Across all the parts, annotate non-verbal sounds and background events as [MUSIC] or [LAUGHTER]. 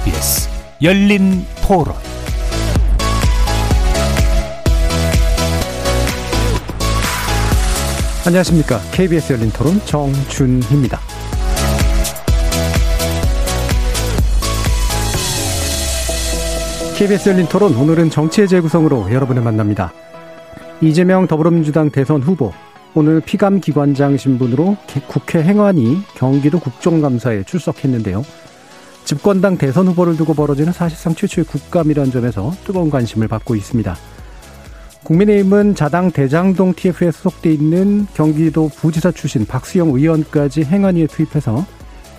KBS 열린 토론 안녕하십니까. KBS 열린 토론 정준희입니다. KBS 열린 토론 오늘은 정치의 재구성으로 여러분을 만납니다. 이재명 더불어민주당 대선 후보 오늘 피감기관장 신분으로 국회 행안위 경기도 국정감사에 출석했는데요. 집권당 대선 후보를 두고 벌어지는 사실상 최초의 국감이라는 점에서 뜨거운 관심을 받고 있습니다. 국민의힘은 자당 대장동 TF에 소속돼 있는 경기도 부지사 출신 박수영 의원까지 행안위에 투입해서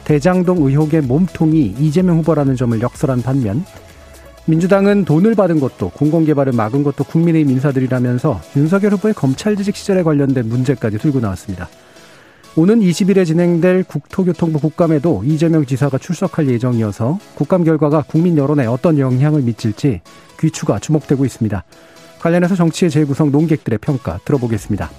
대장동 의혹의 몸통이 이재명 후보라는 점을 역설한 반면 민주당은 돈을 받은 것도 공공개발을 막은 것도 국민의힘 인사들이라면서 윤석열 후보의 검찰지직 시절에 관련된 문제까지 들고 나왔습니다. 오는 20일에 진행될 국토교통부 국감에도 이재명 지사가 출석할 예정이어서 국감 결과가 국민 여론에 어떤 영향을 미칠지 귀추가 주목되고 있습니다. 관련해서 정치의 재구성 논객들의 평가 들어보겠습니다.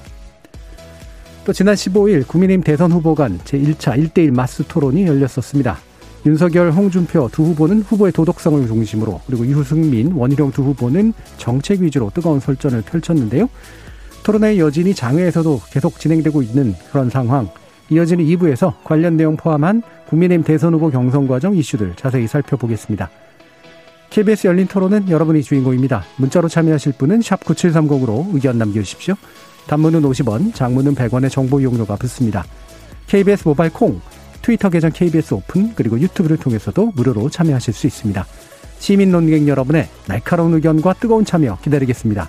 또 지난 15일 국민의힘 대선 후보 간 제1차 1대1 마스 토론이 열렸었습니다. 윤석열, 홍준표 두 후보는 후보의 도덕성을 중심으로 그리고 유승민, 원희룡 두 후보는 정책 위주로 뜨거운 설전을 펼쳤는데요. 토론의 여진이 장외에서도 계속 진행되고 있는 그런 상황. 이어지는 2부에서 관련 내용 포함한 국민의힘 대선 후보 경선 과정 이슈들 자세히 살펴보겠습니다. KBS 열린 토론은 여러분이 주인공입니다. 문자로 참여하실 분은 9730으로 의견 남겨주십시오. 단문은 50원, 장문은 100원의 정보 이용료가 붙습니다. KBS 모바일 콩, 트위터 계정 KBS 오픈 그리고 유튜브를 통해서도 무료로 참여하실 수 있습니다. 시민 논객 여러분의 날카로운 의견과 뜨거운 참여 기다리겠습니다.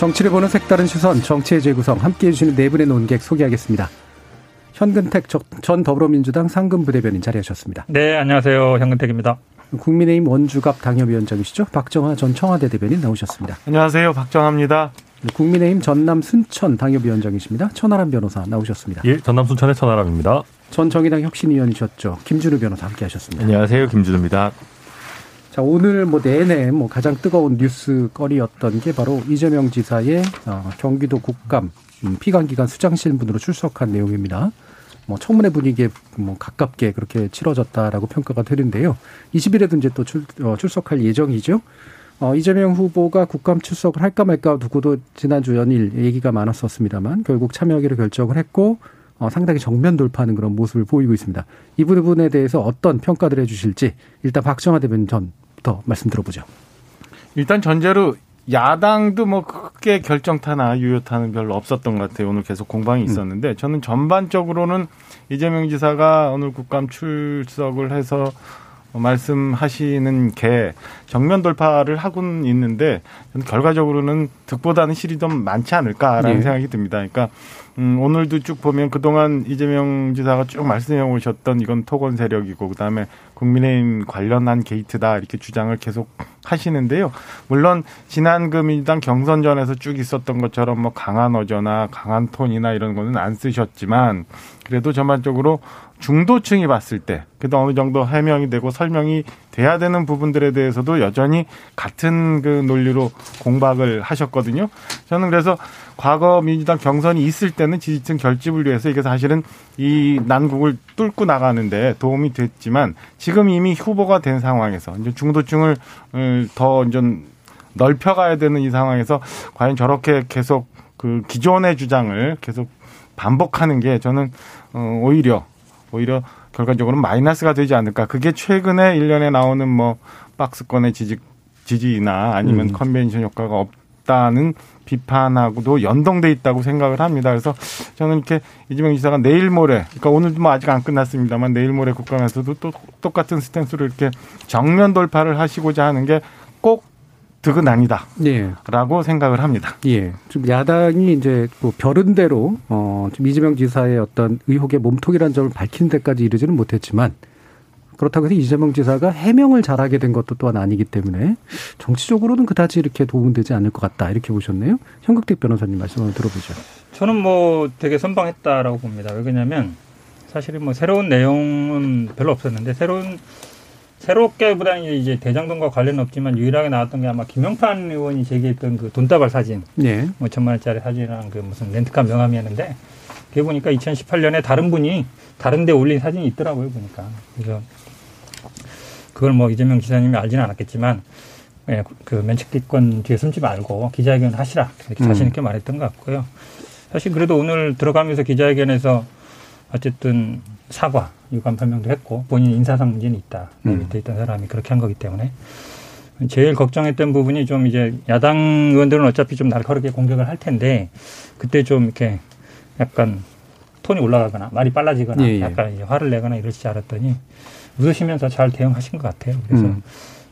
정치를 보는 색다른 시선, 정치의 재구성 함께 해 주시는 네 분의 논객 소개하겠습니다. 현근택 전 더불어민주당 상근부대변인 자리하셨습니다. 네, 안녕하세요. 현근택입니다. 국민의힘 원주갑 당협위원장이시죠. 박정하 전 청와대 대변인 나오셨습니다. 안녕하세요. 박정하입니다. 국민의힘 전남 순천 당협위원장이십니다. 천하람 변호사 나오셨습니다. 예, 전남 순천의 천하람입니다. 전 정의당 혁신위원이셨죠. 김준우 변호사 함께 하셨습니다. 안녕하세요. 김준우입니다. 자, 오늘 뭐 내내 뭐 가장 뜨거운 뉴스거리였던 게 바로 이재명 지사의 어, 경기도 국감 음, 피감기관 수장실분으로 출석한 내용입니다. 뭐 청문회 분위기에 뭐 가깝게 그렇게 치러졌다라고 평가가 되는데요. 20일에도 이제 또 출, 어, 출석할 예정이죠. 어, 이재명 후보가 국감 출석을 할까 말까 두고도 지난주 연일 얘기가 많았었습니다만 결국 참여하기로 결정을 했고 어, 상당히 정면 돌파하는 그런 모습을 보이고 있습니다. 이 부분에 대해서 어떤 평가를 해주실지 일단 박정하 대변인 전부터 말씀 들어보죠. 일단 전제로 야당도 뭐 크게 결정타나 유효타는 별로 없었던 것 같아요. 오늘 계속 공방이 음. 있었는데 저는 전반적으로는 이재명 지사가 오늘 국감 출석을 해서 말씀하시는 게 정면 돌파를 하고는 있는데 결과적으로는 득보다는 실이 좀 많지 않을까라는 네. 생각이 듭니다. 그러니까 음, 오늘도 쭉 보면 그동안 이재명 지사가 쭉 말씀해 오셨던 이건 토건 세력이고 그다음에 국민의힘 관련한 게이트다 이렇게 주장을 계속 하시는데요. 물론 지난 그 민주당 경선전에서 쭉 있었던 것처럼 뭐 강한 어조나 강한 톤이나 이런 거는 안 쓰셨지만 그래도 전반적으로 중도층이 봤을 때 그래도 어느 정도 해명이 되고 설명이 돼야 되는 부분들에 대해서도 여전히 같은 그 논리로 공박을 하셨거든요. 저는 그래서 과거 민주당 경선이 있을 때는 지지층 결집을 위해서 이게 사실은 이 난국을 뚫고 나가는데 도움이 됐지만 지금 이미 후보가 된 상황에서 이제 중도층을 어, 더좀 넓혀가야 되는 이 상황에서 과연 저렇게 계속 그 기존의 주장을 계속 반복하는 게 저는 어 오히려 오히려 결과적으로 마이너스가 되지 않을까. 그게 최근에 일년에 나오는 뭐 박스권의 지지 지지나 아니면 음. 컨벤션 효과가 없다는 비판하고도 연동돼 있다고 생각을 합니다. 그래서 저는 이렇게 이재명 지사가 내일 모레, 그러니까 오늘도 뭐 아직 안 끝났습니다만 내일 모레 국감에서도 또 똑같은 스탠스로 이렇게 정면 돌파를 하시고자 하는 게꼭 득은 아니다. 예. 라고 생각을 합니다. 예. 좀 야당이 이제 뭐 별은 대로 어, 좀 이재명 지사의 어떤 의혹의 몸통이라는 점을 밝힌 데까지 이르지는 못했지만 그렇다고 해서 이재명 지사가 해명을 잘하게 된 것도 또한 아니기 때문에 정치적으로는 그다지 이렇게 도움되지 않을 것 같다 이렇게 보셨네요. 현극택 변호사님 말씀 한번 들어보죠. 저는 뭐 되게 선방했다라고 봅니다. 왜 그러냐면 사실은 뭐 새로운 내용은 별로 없었는데 새로운 새롭게보다는 이제 대장동과 관련은 없지만 유일하게 나왔던 게 아마 김영판 의원이 제기했던 그 돈다발 사진, 네. 뭐 천만 원짜리 사진이랑 그 무슨 렌트카 명함이었는데 그게 보니까 2018년에 다른 분이 다른데 올린 사진이 있더라고요 보니까 그래서 그걸 뭐 이재명 지사님이 알지는 않았겠지만 예, 그 면책기권 뒤에 숨지 말고 기자회견 하시라 이렇게 자신 있게 말했던 것 같고요. 사실 그래도 오늘 들어가면서 기자회견에서 어쨌든 사과, 유감 표명도 했고 본인 인사상 문제는 있다. 내 밑에 있던 사람이 그렇게 한 거기 때문에 제일 걱정했던 부분이 좀 이제 야당 의원들은 어차피 좀 날카롭게 공격을 할 텐데 그때 좀 이렇게 약간 톤이 올라가거나 말이 빨라지거나 예, 예. 약간 이제 화를 내거나 이러지 않았더니 웃으시면서 잘 대응하신 것 같아요. 그래서 음.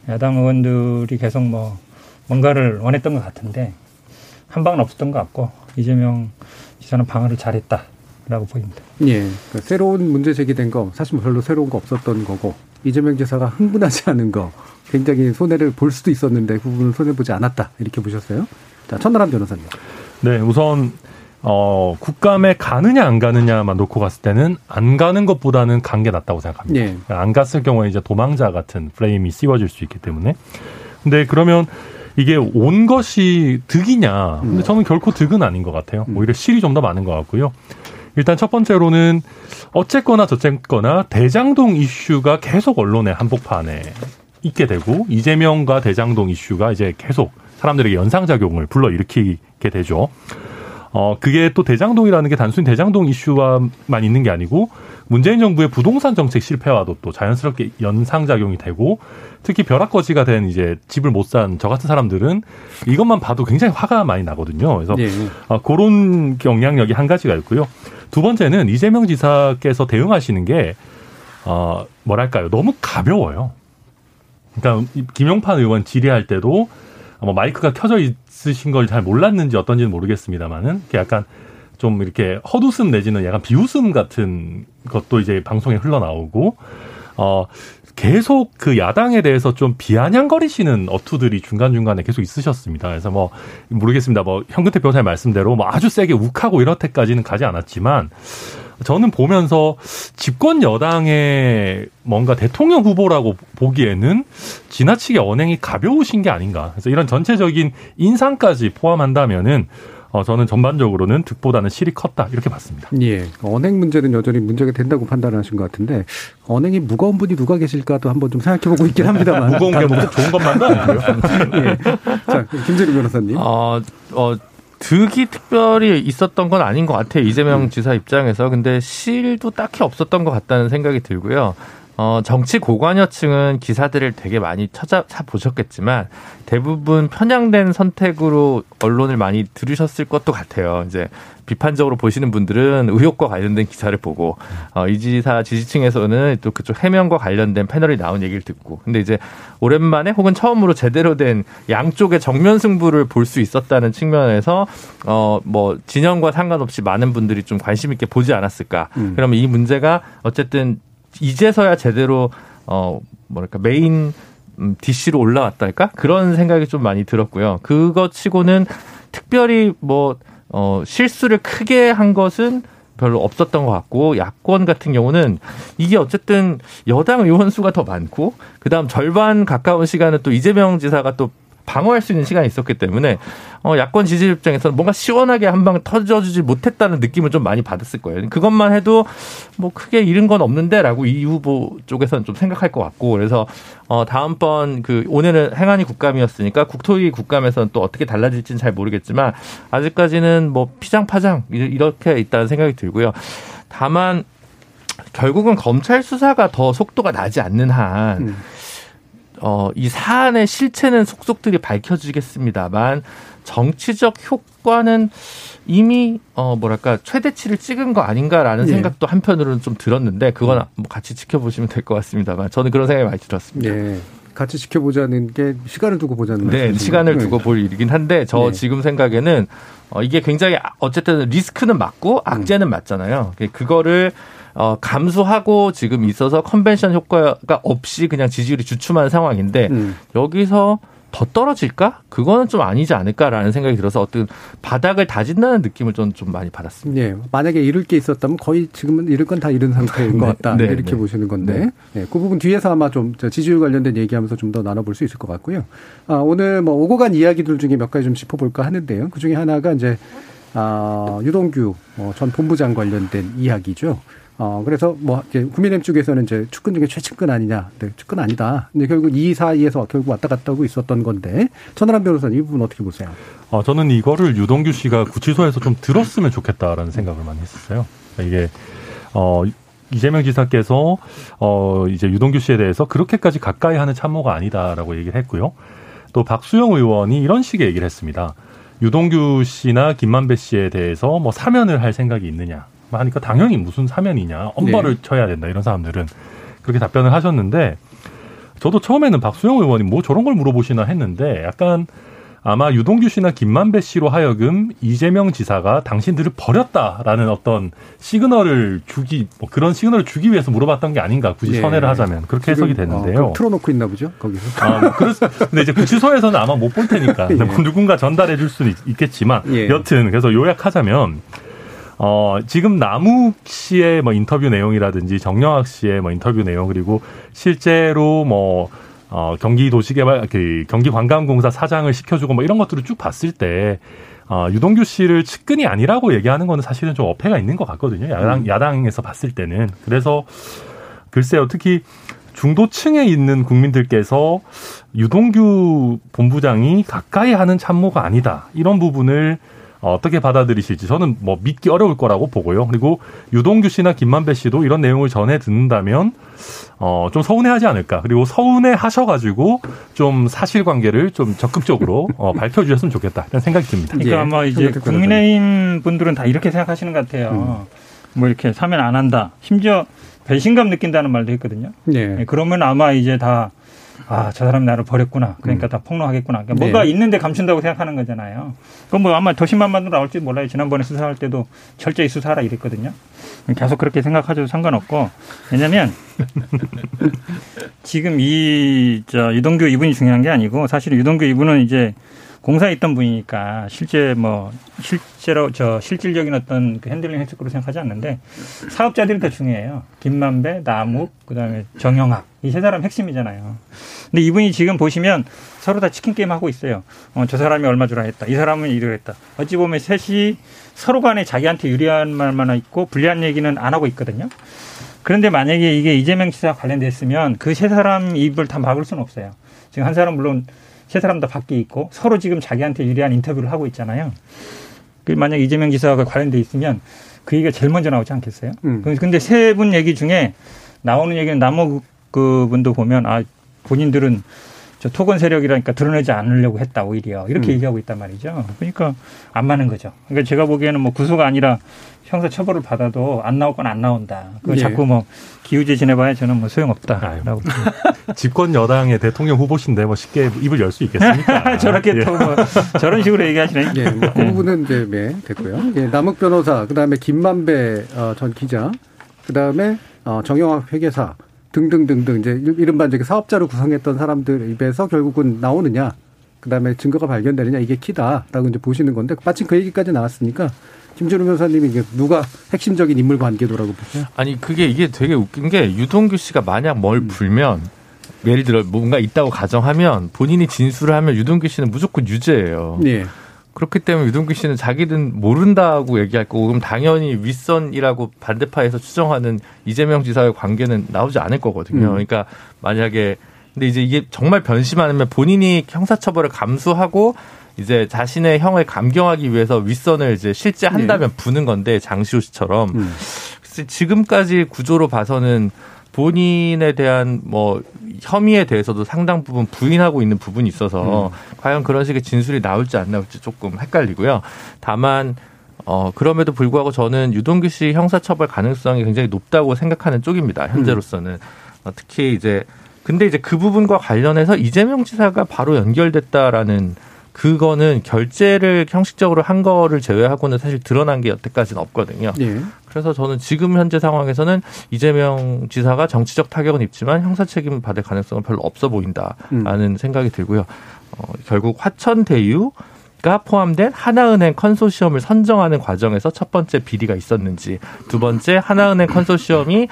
야당 의원들이 계속 뭐 뭔가를 원했던 것 같은데 한 방은 없었던 것 같고 이재명 지사는 방어를 잘했다 라고 보입니다. 예. 그러니까 새로운 문제 제기된 거 사실 뭐 별로 새로운 거 없었던 거고 이재명 지사가 흥분하지 않은 거 굉장히 손해를 볼 수도 있었는데 그 부분은 손해 보지 않았다 이렇게 보셨어요. 자 천나람 변호사님. 네, 우선 어, 국감에 가느냐 안 가느냐만 놓고 갔을 때는 안 가는 것보다는 간 게 낫다고 생각합니다. 예. 안 갔을 경우에 이제 도망자 같은 프레임이 씌워질 수 있기 때문에. 근데 그러면 이게 온 것이 득이냐? 근데 저는 결코 득은 아닌 것 같아요. 오히려 실이 좀 더 많은 것 같고요. 일단 첫 번째로는 어쨌거나 저쨌거나 대장동 이슈가 계속 언론의 한복판에 있게 되고 이재명과 대장동 이슈가 이제 계속 사람들에게 연상작용을 불러일으키게 되죠. 어, 그게 또 대장동이라는 게 단순히 대장동 이슈와만 있는 게 아니고 문재인 정부의 부동산 정책 실패와도 또 자연스럽게 연상작용이 되고 특히 벼락거지가 된 이제 집을 못 산 저 같은 사람들은 이것만 봐도 굉장히 화가 많이 나거든요. 그래서 예. 어, 그런 영향력이 한 가지가 있고요. 두 번째는 이재명 지사께서 대응하시는 게 어, 뭐랄까요? 너무 가벼워요. 그러니까 이 김용판 의원 질의할 때도 뭐 마이크가 켜져 있으신 걸 잘 몰랐는지 어떤지는 모르겠습니다만은 약간 좀 이렇게 헛웃음 내지는 약간 비웃음 같은 것도 이제 방송에 흘러나오고 어 계속 그 야당에 대해서 좀 비아냥거리시는 어투들이 중간중간에 계속 있으셨습니다. 그래서 뭐 모르겠습니다. 뭐 현근태 변호사의 말씀대로 뭐 아주 세게 욱하고 이렇게까지는 가지 않았지만 저는 보면서 집권 여당의 뭔가 대통령 후보라고 보기에는 지나치게 언행이 가벼우신 게 아닌가. 그래서 이런 전체적인 인상까지 포함한다면은 어, 저는 전반적으로는 득보다는 실이 컸다 이렇게 봤습니다. 예. 언행 문제는 여전히 문제가 된다고 판단하신 것 같은데 언행이 무거운 분이 누가 계실까도 한번 좀 생각해보고 있긴 합니다만. [LAUGHS] 무거운 게 뭐 좋은 것만도 아니고요. [LAUGHS] 예. 자 김재룡 변호사님. 어, 어, 득이 특별히 있었던 건 아닌 것 같아요. 이재명 지사 입장에서. 근데 실도 딱히 없었던 것 같다는 생각이 들고요. 어, 정치 고관여층은 기사들을 되게 많이 찾아보셨겠지만 대부분 편향된 선택으로 언론을 많이 들으셨을 것도 같아요. 이제 비판적으로 보시는 분들은 의혹과 관련된 기사를 보고 어, 이 지사 지지층에서는 또 그쪽 해명과 관련된 패널이 나온 얘기를 듣고 근데 이제 오랜만에 혹은 처음으로 제대로 된 양쪽의 정면 승부를 볼 수 있었다는 측면에서 어 뭐 진영과 상관없이 많은 분들이 좀 관심 있게 보지 않았을까. 음. 그러면 이 문제가 어쨌든 이제서야 제대로 어 뭐랄까 메인 음, DC로 올라왔달까 그런 생각이 좀 많이 들었고요. 그거 치고는 특별히 뭐 어, 실수를 크게 한 것은 별로 없었던 것 같고 야권 같은 경우는 이게 어쨌든 여당 의원 수가 더 많고 그다음 절반 가까운 시간은 또 이재명 지사가 또 방어할 수 있는 시간이 있었기 때문에 어 야권 지지 입장에서는 뭔가 시원하게 한 방 터져주지 못했다는 느낌을 좀 많이 받았을 거예요. 그것만 해도 뭐 크게 잃은 건 없는데라고 이 후보 쪽에서는 좀 생각할 것 같고 그래서 어 다음번 그 오늘은 행안위 국감이었으니까 국토위 국감에서는 또 어떻게 달라질지는 잘 모르겠지만 아직까지는 뭐 피장파장 이렇게 있다는 생각이 들고요. 다만 결국은 검찰 수사가 더 속도가 나지 않는 한 음. 어, 이 사안의 실체는 속속들이 밝혀지겠습니다만 정치적 효과는 이미 어 뭐랄까 최대치를 찍은 거 아닌가라는 예. 생각도 한편으로는 좀 들었는데 그건 뭐 같이 지켜보시면 될 것 같습니다만 저는 그런 생각이 많이 들었습니다. 예. 같이 지켜보자는 게 시간을 두고 보자는 네? 시간을 네. 두고 볼 일이긴 한데 저 네. 지금 생각에는 어, 이게 굉장히 어쨌든 리스크는 맞고 악재는 맞잖아요. 그거를 어, 감수하고 지금 있어서 컨벤션 효과가 없이 그냥 지지율이 주춤한 상황인데 음. 여기서 더 떨어질까? 그거는 좀 아니지 않을까라는 생각이 들어서 어떤 바닥을 다진다는 느낌을 좀, 좀 많이 받았습니다. 예, 만약에 잃을 게 있었다면 거의 지금은 잃을 건 다 잃은 상태인 것 네, 같다 네, 이렇게 네. 보시는 건데, 예, 그 부분 뒤에서 아마 좀저 지지율 관련된 얘기하면서 좀 더 나눠볼 수 있을 것 같고요. 아, 오늘 뭐 오고 간 이야기들 중에 몇 가지 좀 짚어볼까 하는데요. 그 중에 하나가 이제 아, 유동규 어, 전 본부장 관련된 이야기죠. 어, 그래서 뭐, 이제 국민의힘 쪽에서는 이제 측근 중에 최측근 아니냐. 네, 측근 아니다. 근데 결국 이 사이에서 결국 왔다 갔다 하고 있었던 건데, 천하람 변호사님 이 부분 어떻게 보세요? 어, 저는 이거를 유동규 씨가 구치소에서 좀 들었으면 좋겠다라는 생각을 많이 했었어요. 그러니까 이게 어 이재명 지사께서 어 이제 유동규 씨에 대해서 그렇게까지 가까이 하는 참모가 아니다라고 얘기를 했고요. 또 박수영 의원이 이런 식의 얘기를 했습니다. 유동규 씨나 김만배 씨에 대해서 뭐 사면을 할 생각이 있느냐 하니까 당연히 무슨 사면이냐 엄벌을 쳐야 된다 이런 사람들은 그렇게 답변을 하셨는데 저도 처음에는 박수영 의원이 뭐 저런 걸 물어보시나 했는데 약간 아마 유동규 씨나 김만배 씨로 하여금 이재명 지사가 당신들을 버렸다라는 어떤 시그널을 주기 뭐 그런 시그널을 주기 위해서 물어봤던 게 아닌가 굳이 예. 선회를 하자면 그렇게 해석이 어, 됐는데요. 그럼 틀어놓고 있나 보죠, 거기서. 아, 뭐 그렇, 근데 이제 구치소에서는 아마 못 볼 테니까 [LAUGHS] 예. 뭐 누군가 전달해 줄 수는 있- 있겠지만 예. 여튼 그래서 요약하자면 어, 지금 남욱 씨의 뭐 인터뷰 내용이라든지 정영학 씨의 뭐 인터뷰 내용 그리고 실제로 뭐 어, 경기도시개발 그 경기관광공사 사장을 시켜주고 뭐 이런 것들을 쭉 봤을 때 어, 유동규 씨를 측근이 아니라고 얘기하는 거는 사실은 좀 어폐가 있는 것 같거든요. 야당 야당에서 봤을 때는. 그래서 글쎄요 특히 중도층에 있는 국민들께서 유동규 본부장이 가까이 하는 참모가 아니다. 이런 부분을 어떻게 받아들이실지 저는 뭐 믿기 어려울 거라고 보고요. 그리고 유동규 씨나 김만배 씨도 이런 내용을 전해 듣는다면 어, 좀 서운해하지 않을까. 그리고 서운해 하셔가지고 좀 사실관계를 좀 적극적으로 어, [LAUGHS] 밝혀주셨으면 좋겠다. 이런 생각이 듭니다. 그러니까 예. 아마 이제 국민의힘 분들은 다 이렇게 생각하시는 것 같아요. 뭐 이렇게 사면 안 한다. 심지어 배신감 느낀다는 말도 했거든요. 예. 예, 그러면 아마 이제 다, 아, 저 사람 나를 버렸구나. 그러니까 다 폭로하겠구나. 그러니까 뭔가 네. 있는데 감춘다고 생각하는 거잖아요. 그건 뭐 아마 더 말도 나올지 몰라요. 지난번에 수사할 때도 철저히 수사하라 이랬거든요. 계속 그렇게 생각하셔도 상관없고. 왜냐면, [LAUGHS] 지금 이, 저, 유동규 이분이 중요한 게 아니고, 사실 유동규 이분은 이제 공사에 있던 분이니까 실제 뭐, 실제로 저 실질적인 어떤 그 핸들링 거로 생각하지 않는데 사업자들이 더 중요해요. 김만배, 남욱, 그 다음에 정영학. 이 세 사람 핵심이잖아요. 근데 이분이 지금 보시면 서로 다 치킨 게임 하고 있어요. 어, 저 사람이 얼마 주라 했다. 이 사람은 이러 했다. 어찌 보면 셋이 서로 간에 자기한테 유리한 말만 있고 불리한 얘기는 안 하고 있거든요. 그런데 만약에 이게 이재명 지사 관련됐으면 그 세 사람 입을 다 막을 수는 없어요. 지금 한 사람 물론 세 사람 다 밖에 있고 서로 지금 자기한테 유리한 인터뷰를 하고 있잖아요. 그 만약 이재명 지사가 관련돼 있으면 그 얘기가 제일 먼저 나오지 않겠어요? 음. 그- 근데 세 분 얘기 중에 나오는 얘기는 남호 그분도 보면 아 본인들은 저 토건 세력이라니까 드러내지 않으려고 했다 오히려 이렇게 음. 얘기하고 있단 말이죠. 그러니까 안 맞는 거죠. 그러니까 제가 보기에는 뭐 구소가 아니라 형사 처벌을 받아도 안 나올 건 안 나온다. 그거 예. 자꾸 뭐 기우제 지내봐야 저는 뭐 소용없다라고 [LAUGHS] 집권 여당의 대통령 후보신데 뭐 쉽게 입을 열 수 있겠습니까? [LAUGHS] 저렇게 예. 또뭐 저런 식으로 얘기하시네. 예, 뭐 그 부분은 이제 네, 됐고요. 예, 남욱 변호사, 그 다음에 김만배 어, 전 기자, 그 다음에 어, 정영학 회계사 등등등등 이제 일- 이른바 이제 사업자를 구성했던 사람들 입에서 결국은 나오느냐, 그 다음에 증거가 발견되느냐 이게 키다라고 이제 보시는 건데 마침 그 얘기까지 나왔으니까 김준우 변호사님이 이게 누가 핵심적인 인물 관계도라고 보세요? 아니 그게 이게 되게 웃긴 게 유동규 씨가 만약 뭘 불면 예를 들어 뭔가 있다고 가정하면 본인이 진술을 하면 유동규 씨는 무조건 유죄예요. 예, 그렇기 때문에 유동규 씨는 자기는 모른다고 얘기할 거고 그럼 당연히 윗선이라고 반대파에서 추정하는 이재명 지사의 관계는 나오지 않을 거거든요. 음. 그러니까 만약에 근데 이제 이게 정말 변심하면 본인이 형사처벌을 감수하고 이제 자신의 형을 감경하기 위해서 윗선을 이제 실제 한다면 부는 건데 장시호 씨처럼 음. 지금까지 구조로 봐서는 본인에 대한 뭐 혐의에 대해서도 상당 부분 부인하고 있는 부분이 있어서 과연 그런 식의 진술이 나올지 안 나올지 조금 헷갈리고요. 다만 어 그럼에도 불구하고 저는 유동규 씨 형사처벌 가능성이 굉장히 높다고 생각하는 쪽입니다. 현재로서는 어, 특히 이제 근데 이제 그 부분과 관련해서 이재명 지사가 바로 연결됐다라는 그거는 결제를 형식적으로 한 거를 제외하고는 사실 드러난 게 여태까지는 없거든요. 예. 그래서 저는 지금 현재 상황에서는 이재명 지사가 정치적 타격은 있지만 형사 책임 받을 가능성은 별로 없어 보인다라는 생각이 들고요. 어, 결국 화천 대유 가 포함된 하나은행 컨소시엄을 선정하는 과정에서 첫 번째 비리가 있었는지, 두 번째 하나은행 컨소시엄이 어,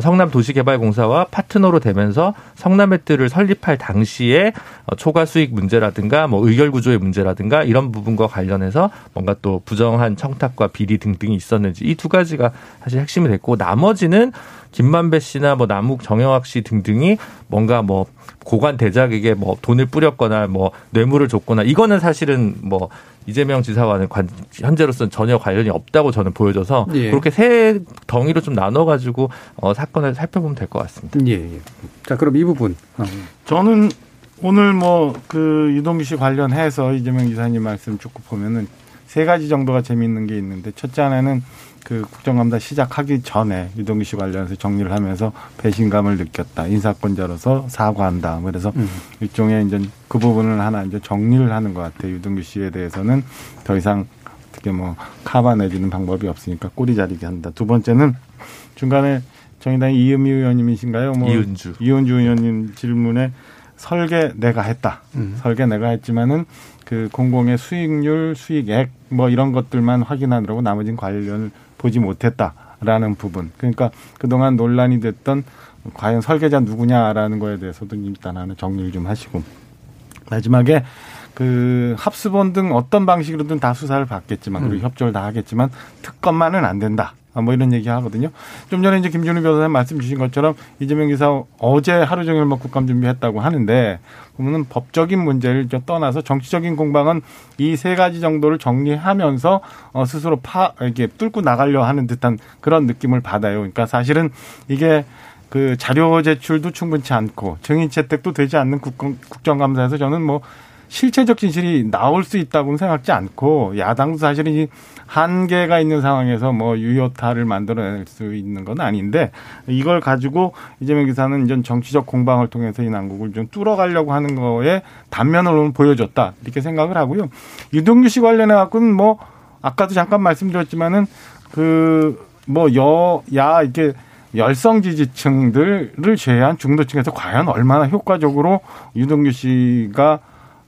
성남도시개발공사와 파트너로 되면서 성남의뜰을 설립할 당시에 어, 초과 수익 문제라든가 뭐 의결 구조의 문제라든가 이런 부분과 관련해서 뭔가 또 부정한 청탁과 비리 등등이 있었는지 이 두 가지가 사실 핵심이 됐고 나머지는 김만배 씨나 뭐 남욱 정영학 씨 등등이 뭔가 뭐 고관 대작에게 뭐 돈을 뿌렸거나 뭐 뇌물을 줬거나 이거는 사실은 뭐 이재명 지사와는 관, 현재로서는 전혀 관련이 없다고 저는 보여져서 예. 그렇게 세 덩이로 좀 나눠가지고 어, 사건을 살펴보면 될 것 같습니다. 예, 예. 자, 그럼 이 부분. 어, 저는 오늘 뭐 그 유동규 씨 관련해서 이재명 기사님 말씀 쭉 보면은 세 가지 정도가 재미있는 게 있는데 첫째 하나는 그 국정감사 시작하기 전에 유동규 씨 관련해서 정리를 하면서 배신감을 느꼈다. 인사권자로서 사과한다. 뭐 그래서 음. 일종의 이제 그 부분을 하나 이제 정리를 하는 것 같아요. 유동규 씨에 대해서는 더 이상 어떻게 뭐 카바내주는 방법이 없으니까 꼬리 자리게 한다. 두 번째는 중간에 정의당의 이은미 의원님이신가요? 뭐 이은주. 이은주 의원님 질문에 설계 내가 했다. 음. 설계 내가 했지만은 그 공공의 수익률, 수익액 뭐 이런 것들만 확인하느라고 나머지는 관련을 보지 못했다라는 부분. 그러니까 그동안 논란이 됐던 과연 설계자 누구냐라는 거에 대해서도 일단 하나 정리를 좀 하시고 마지막에 그 합수본 등 어떤 방식으로든 다 수사를 받겠지만 그리고 협조를 다 하겠지만 특검만은 안 된다. 아, 뭐 이런 얘기 하거든요. 좀 전에 이제 김준우 변호사님 말씀 주신 것처럼 이재명 기사 어제 하루 종일 뭐 국감 준비했다고 하는데 보면은 법적인 문제를 좀 떠나서 정치적인 공방은 이 세 가지 정도를 정리하면서 어, 스스로 파 이렇게 뚫고 나가려 하는 듯한 그런 느낌을 받아요. 그러니까 사실은 이게 그 자료 제출도 충분치 않고 증인 채택도 되지 않는 국정, 국정감사에서 저는 뭐 실체적 진실이 나올 수 있다고는 생각지 않고 야당도 사실은 이 한계가 있는 상황에서 뭐 유효타를 만들어낼 수 있는 건 아닌데 이걸 가지고 이재명 기사는 이제 정치적 공방을 통해서 이 난국을 좀 뚫어가려고 하는 거에 단면으로는 보여줬다 이렇게 생각을 하고요. 유동규 씨 관련해 갖고는 뭐 아까도 잠깐 말씀드렸지만은 그 뭐 여 야 이렇게 열성 지지층들을 제외한 중도층에서 과연 얼마나 효과적으로 유동규 씨가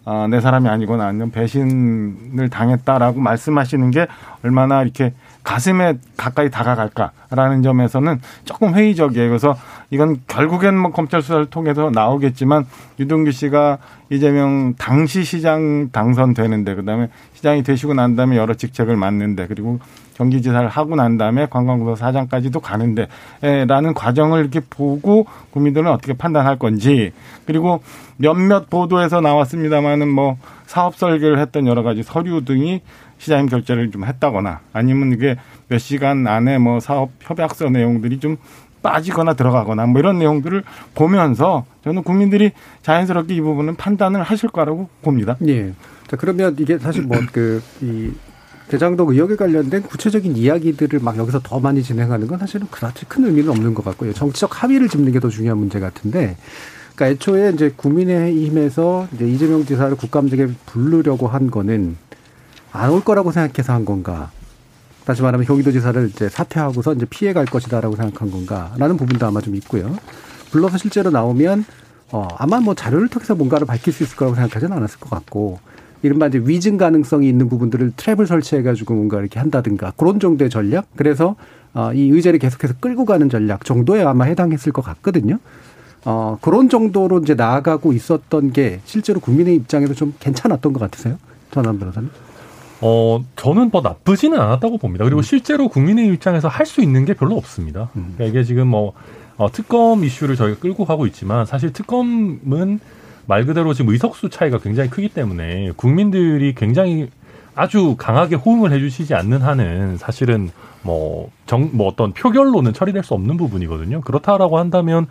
아, 내 사람이 아니거나 아니면 배신을 당했다라고 말씀하시는 게 얼마나 이렇게 가슴에 가까이 다가갈까라는 점에서는 조금 회의적이에요. 그래서 이건 결국엔 뭐 검찰 수사를 통해서 나오겠지만 유동규 씨가 이재명 당시 시장 당선되는데 그다음에 시장이 되시고 난 다음에 여러 직책을 맡는데 그리고 경기지사를 하고 난 다음에 관광부서 사장까지도 가는데 라는 과정을 이렇게 보고 국민들은 어떻게 판단할 건지 그리고 몇몇 보도에서 나왔습니다마는 뭐 사업 설계를 했던 여러 가지 서류 등이 시장님 결제를 좀 했다거나 아니면 이게 몇 시간 안에 뭐 사업 협약서 내용들이 좀 빠지거나 들어가거나 뭐 이런 내용들을 보면서 저는 국민들이 자연스럽게 이 부분은 판단을 하실 거라고 봅니다. 예. 자, 그러면 이게 사실 뭐 그 이 대장동 의혹에 관련된 구체적인 이야기들을 막 여기서 더 많이 진행하는 건 사실은 그다지 큰 의미는 없는 것 같고요. 정치적 합의를 짚는 게 더 중요한 문제 같은데, 그러니까 애초에 이제 국민의힘에서 이제 이재명 지사를 국감장에 부르려고 한 거는 안 올 거라고 생각해서 한 건가? 다시 말하면 경기도 지사를 이제 사퇴하고서 이제 피해 갈 것이다라고 생각한 건가라는 부분도 아마 좀 있고요. 불러서 실제로 나오면 어 아마 뭐 자료를 통해서 뭔가를 밝힐 수 있을 거라고 생각하지는 않았을 것 같고 이른바 이제 위증 가능성이 있는 부분들을 트랩을 설치해가지고 뭔가 이렇게 한다든가 그런 정도의 전략. 그래서 어, 이 의제를 계속해서 끌고 가는 전략 정도에 아마 해당했을 것 같거든요. 어, 그런 정도로 이제 나아가고 있었던 게 실제로 국민의 입장에서 좀 괜찮았던 것 같으세요? 전환 변호사님? 어, 저는 뭐 나쁘지는 않았다고 봅니다. 그리고 실제로 국민의 입장에서 할 수 있는 게 별로 없습니다. 그러니까 이게 지금 뭐, 어, 특검 이슈를 저희가 끌고 가고 있지만 사실 특검은 말 그대로 지금 의석수 차이가 굉장히 크기 때문에 국민들이 굉장히 아주 강하게 호응을 해주시지 않는 한은 사실은 뭐, 정, 뭐 어떤 표결로는 처리될 수 없는 부분이거든요. 그렇다라고 한다면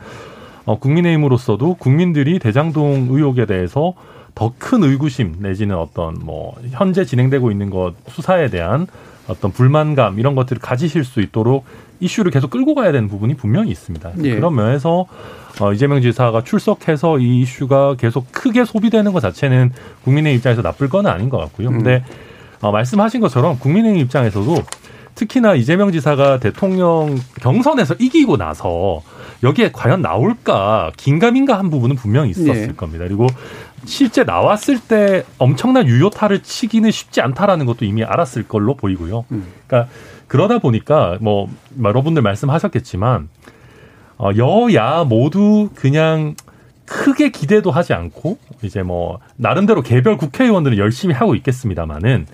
어, 국민의힘으로서도 국민들이 대장동 의혹에 대해서 더 큰 의구심 내지는 어떤 뭐 현재 진행되고 있는 것 수사에 대한 어떤 불만감 이런 것들을 가지실 수 있도록 이슈를 계속 끌고 가야 되는 부분이 분명히 있습니다. 예. 그런 면에서 어, 이재명 지사가 출석해서 이 이슈가 계속 크게 소비되는 것 자체는 국민의 입장에서 나쁠 건 아닌 것 같고요. 근데 어, 말씀하신 것처럼 국민의 입장에서도 특히나 이재명 지사가 대통령 경선에서 이기고 나서 여기에 과연 나올까 긴가민가 한 부분은 분명히 있었을 네. 겁니다. 그리고 실제 나왔을 때 엄청난 유효타를 치기는 쉽지 않다라는 것도 이미 알았을 걸로 보이고요. 음. 그러니까 그러다 보니까 뭐 여러분들 말씀하셨겠지만 어, 여야 모두 그냥 크게 기대도 하지 않고 이제 뭐 나름대로 개별 국회의원들은 열심히 하고 있겠습니다만은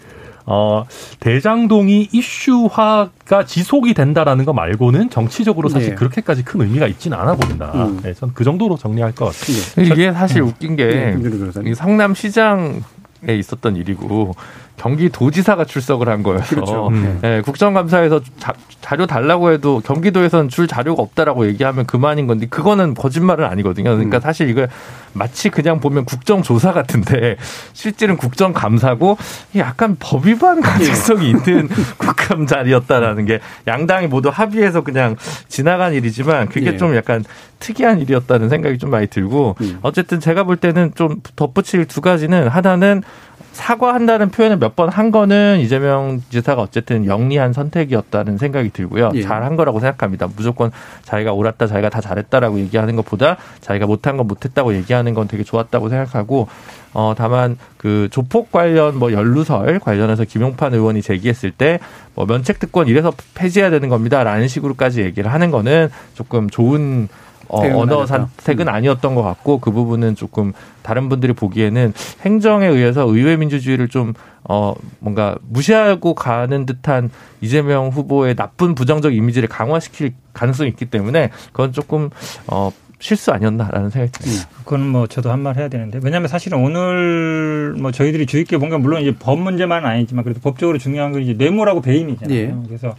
어 대장동이 이슈화가 지속이 된다라는 거 말고는 정치적으로 사실 네. 그렇게까지 큰 의미가 있지는 않아 보인다. 음. 네, 저는 그 정도로 정리할 것 같습니다. 네. 이게 사실 웃긴 게 네, 성남시장에 있었던 일이고 경기도지사가 출석을 한 거여서 그렇죠. 음. 예, 국정감사에서 자, 자료 달라고 해도 경기도에서는 줄 자료가 없다라고 얘기하면 그만인 건데 그거는 거짓말은 아니거든요. 그러니까 음. 사실 이걸 마치 그냥 보면 국정조사 같은데 실제는 국정감사고 약간 법 위반 가능성이 있는 [LAUGHS] 국감 자리였다라는 게 양당이 모두 합의해서 그냥 지나간 일이지만 그게 예. 좀 약간 특이한 일이었다는 생각이 좀 많이 들고 음. 어쨌든 제가 볼 때는 좀 덧붙일 두 가지는 하나는 사과한다는 표현을 몇 번 한 거는 이재명 지사가 어쨌든 영리한 선택이었다는 생각이 들고요. 예. 잘한 거라고 생각합니다. 무조건 자기가 옳았다, 자기가 다 잘했다라고 얘기하는 것보다 자기가 못한 건 못했다고 얘기하는 건 되게 좋았다고 생각하고 어 다만 그 조폭 관련 뭐 연루설 관련해서 김용판 의원이 제기했을 때 뭐 면책 특권 이래서 폐지해야 되는 겁니다라는 식으로까지 얘기를 하는 거는 조금 좋은 어, 언어. 선택은 아니었던 것 같고 그 부분은 조금 다른 분들이 보기에는 행정에 의해서 의회 민주주의를 좀 어, 뭔가 무시하고 가는 듯한 이재명 후보의 나쁜 부정적 이미지를 강화시킬 가능성이 있기 때문에 그건 조금 어, 실수 아니었나라는 생각이 듭니다. 그건 뭐 저도 한 말 해야 되는데 왜냐하면 사실은 오늘 뭐 저희들이 주의 깊게 본 건 물론 이제 법 문제만은 아니지만 그래도 법적으로 중요한 건 이제 뇌물하고 배임이잖아요. 예. 그래서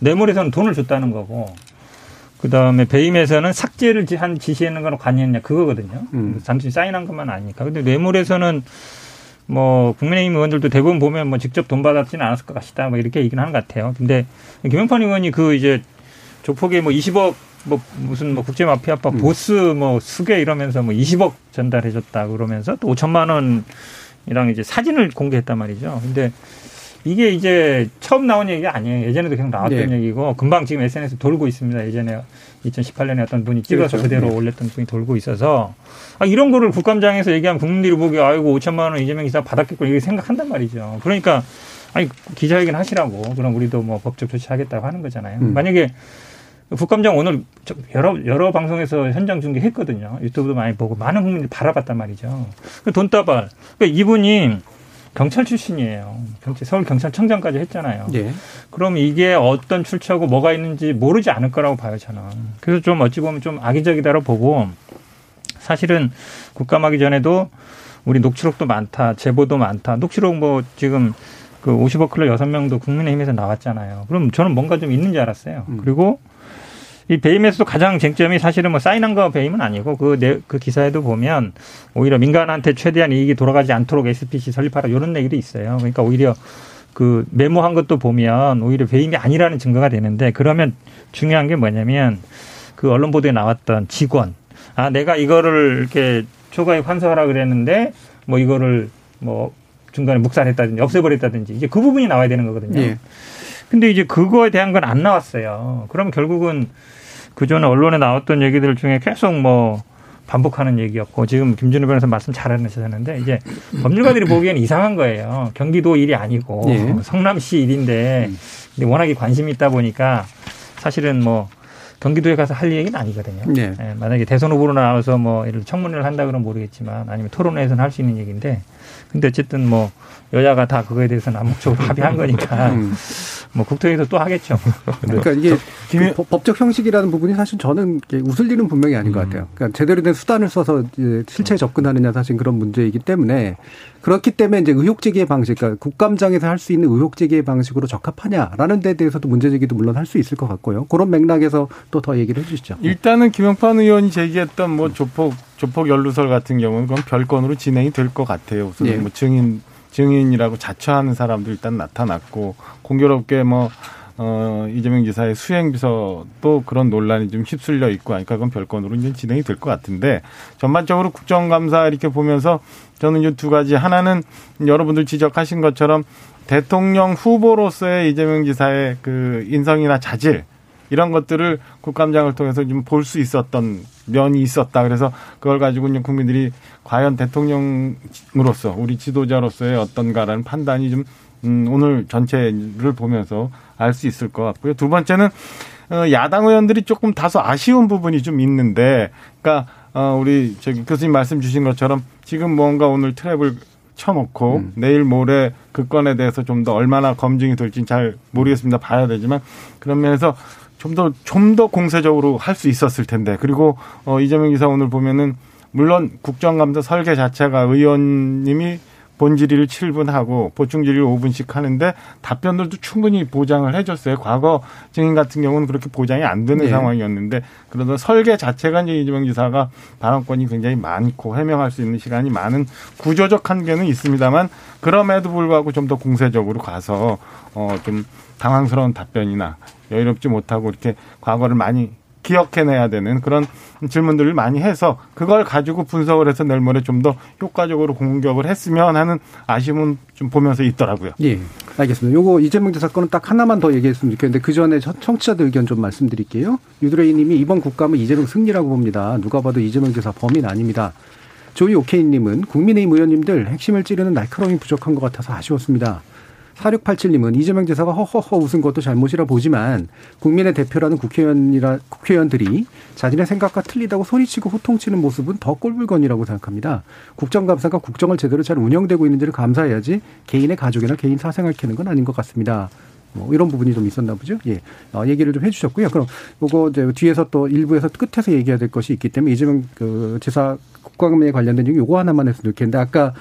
뇌물에서는 돈을 줬다는 거고 그 다음에 배임에서는 삭제를 지- 한 지시했는 거랑 관여했냐 그거거든요. 음. 단순히 사인한 것만 아니니까. 근데 뇌물에서는 뭐 국민의힘 의원들도 대부분 보면 뭐 직접 돈 받았지는 않았을 것 같다. 뭐 이렇게 얘기는 하는 것 같아요. 근데 김영판 의원이 그 이제 조폭에 뭐 20억 뭐 무슨 뭐 국제 마피아파 보스 뭐 수괴 이러면서 뭐 20억 전달해줬다 그러면서 또 5천만 원이랑 이제 사진을 공개했단 말이죠. 근데 이게 이제 처음 나온 얘기가 아니에요. 예전에도 계속 나왔던 네. 얘기고 금방 지금 SNS 돌고 있습니다. 예전에 2018년에 어떤 분이 찍어서 그렇죠. 그대로 네. 올렸던 분이 돌고 있어서 아, 이런 거를 국감장에서 얘기하면 국민들이 보기에 아이고 5천만 원 이재명 기사 받았겠구나 이렇게 생각한단 말이죠. 그러니까 아니 기자회견 하시라고 그럼 우리도 뭐 법적 조치하겠다고 하는 거잖아요. 음. 만약에 국감장 오늘 저- 여러 여러 방송에서 현장 중계했거든요. 유튜브도 많이 보고 많은 국민들이 바라봤단 말이죠. 그 돈다발. 그러니까 이분이 경찰 출신이에요. 경찰 서울 경찰청장까지 했잖아요. 예. 그럼 이게 어떤 출처고 뭐가 있는지 모르지 않을 거라고 봐요, 저는. 그래서 좀 어찌 보면 좀 악의적이다라고 보고 사실은 국감하기 전에도 우리 녹취록도 많다, 제보도 많다. 녹취록 뭐 지금 그 50억 클럽 6명도 국민의힘에서 나왔잖아요. 그럼 저는 뭔가 좀 있는 줄 알았어요. 음. 그리고 이 배임에서도 가장 쟁점이 사실은 뭐 사인한 거 배임은 아니고 그, 내, 그 기사에도 보면 오히려 민간한테 최대한 이익이 돌아가지 않도록 SPC 설립하라 이런 얘기도 있어요. 그러니까 오히려 그 메모한 것도 보면 오히려 배임이 아니라는 증거가 되는데 그러면 중요한 게 뭐냐면 그 언론 보도에 나왔던 직원 아 내가 이거를 이렇게 초과에 환수하라 그랬는데 뭐 이거를 뭐 중간에 묵살했다든지 없애버렸다든지 이제 그 부분이 나와야 되는 거거든요. 예. 근데 이제 그거에 대한 건 안 나왔어요. 그럼 결국은 그 전에 언론에 나왔던 얘기들 중에 계속 뭐 반복하는 얘기였고 지금 김준호 변호사 말씀 잘하셨는데 이제 법률가들이 보기에는 이상한 거예요. 경기도 일이 아니고 예. 성남시 일인데 워낙에 관심이 있다 보니까 사실은 뭐 경기도에 가서 할 얘기는 아니거든요. 네. 예, 만약에 대선 후보로 나와서 뭐 예를 청문회를 한다 그러면 모르겠지만 아니면 토론회에서는 할 수 있는 얘기인데 근데 어쨌든 뭐 여야가 다 그거에 대해서는 암묵적으로 [LAUGHS] 합의한 거니까 음. 뭐 국토에서 또 하겠죠. [LAUGHS] 그러니까 이게 김- 그 법- 법적 형식이라는 부분이 사실 저는 웃을 일은 분명히 아닌 것 같아요. 그러니까 제대로 된 수단을 써서 실체에 접근하느냐 사실 그런 문제이기 때문에 그렇기 때문에 이제 의혹 제기의 방식, 그러니까 국감장에서 할 수 있는 의혹 제기의 방식으로 적합하냐라는 데 대해서도 문제 제기도 물론 할 수 있을 것 같고요. 그런 맥락에서 또 더 얘기를 해주시죠. 일단은 김영판 의원이 제기했던 뭐 조폭 조폭 연루설 같은 경우는 그건 별건으로 진행이 될 것 같아요. 우선 예. 뭐 증인 증인이라고 자처하는 사람도 일단 나타났고 공교롭게 뭐 어, 이재명 지사의 수행비서도 그런 논란이 좀 휩쓸려 있고 하니까 그건 별건으로 이제 진행이 될 것 같은데 전반적으로 국정감사 이렇게 보면서 저는 이 두 가지. 하나는 여러분들 지적하신 것처럼 대통령 후보로서의 이재명 지사의 그 인성이나 자질 이런 것들을 국감장을 통해서 좀 볼 수 있었던 면이 있었다. 그래서 그걸 가지고 이제 국민들이 과연 대통령으로서 우리 지도자로서의 어떤가라는 판단이 좀 음, 오늘 전체를 보면서 알 수 있을 것 같고요. 두 번째는 어, 야당 의원들이 조금 다소 아쉬운 부분이 좀 있는데, 그러니까 어, 우리 저기 교수님 말씀 주신 것처럼 지금 뭔가 오늘 트랩을 쳐놓고 음. 내일 모레 그 건에 대해서 좀 더 얼마나 검증이 될지는 잘 모르겠습니다. 봐야 되지만 그런 면에서 좀 더 좀 더 공세적으로 할 수 있었을 텐데. 그리고 어 이재명 기사 오늘 보면은 물론 국정감사 설계 자체가 의원님이 본질의를 7분 하고 보충 질의를 5분씩 하는데 답변들도 충분히 보장을 해줬어요. 과거 증인 같은 경우는 그렇게 보장이 안 되는 네. 상황이었는데 그러다 설계 자체가 이제 이재명 지사가 발언권이 굉장히 많고 해명할 수 있는 시간이 많은 구조적 한계는 있습니다만 그럼에도 불구하고 좀 더 공세적으로 가서 어좀 당황스러운 답변이나 여유롭지 못하고 이렇게 과거를 많이 기억해내야 되는 그런 질문들을 많이 해서 그걸 가지고 분석을 해서 내일 모레 좀 더 효과적으로 공격을 했으면 하는 아쉬움은 좀 보면서 있더라고요. 예. 알겠습니다. 요거 이재명 대 사건은 딱 하나만 더 얘기했으면 좋겠는데 그 전에 청취자들 의견 좀 말씀드릴게요. 유드레이 님이 이번 국감은 이재명 승리라고 봅니다. 누가 봐도 이재명 대사 범인 아닙니다. 조이 오케이님은 국민의힘 의원님들 핵심을 찌르는 날카로움이 부족한 것 같아서 아쉬웠습니다. 4687님은 이재명 지사가 허허허 웃은 것도 잘못이라 보지만 국민의 대표라는 국회의원이라 국회의원들이 자신의 생각과 틀리다고 소리치고 호통치는 모습은 더 꼴불건이라고 생각합니다. 국정감사가 국정을 제대로 잘 운영되고 있는지를 감사해야지 개인의 가족이나 개인 사생활 캐는 건 아닌 것 같습니다. 뭐 이런 부분이 좀 있었나 보죠. 예. 어, 얘기를 좀 해주셨고요. 그럼 요거 이제 뒤에서 또 일부에서 끝에서 얘기해야 될 것이 있기 때문에 이재명 그 지사 국감에 관련된 얘기 요거 하나만 했으면 좋겠는데 아까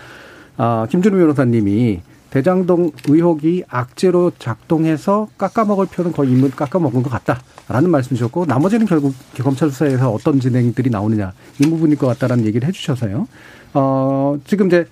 아, 김준우 변호사님이 대장동 의혹이 악재로 작동해서 깎아먹을 표는 거의 이미 깎아먹은 것 같다라는 말씀 주셨고 나머지는 결국 검찰 수사에서 어떤 진행들이 나오느냐 이 부분일 것 같다라는 얘기를 해주셔서요. 어 지금 이제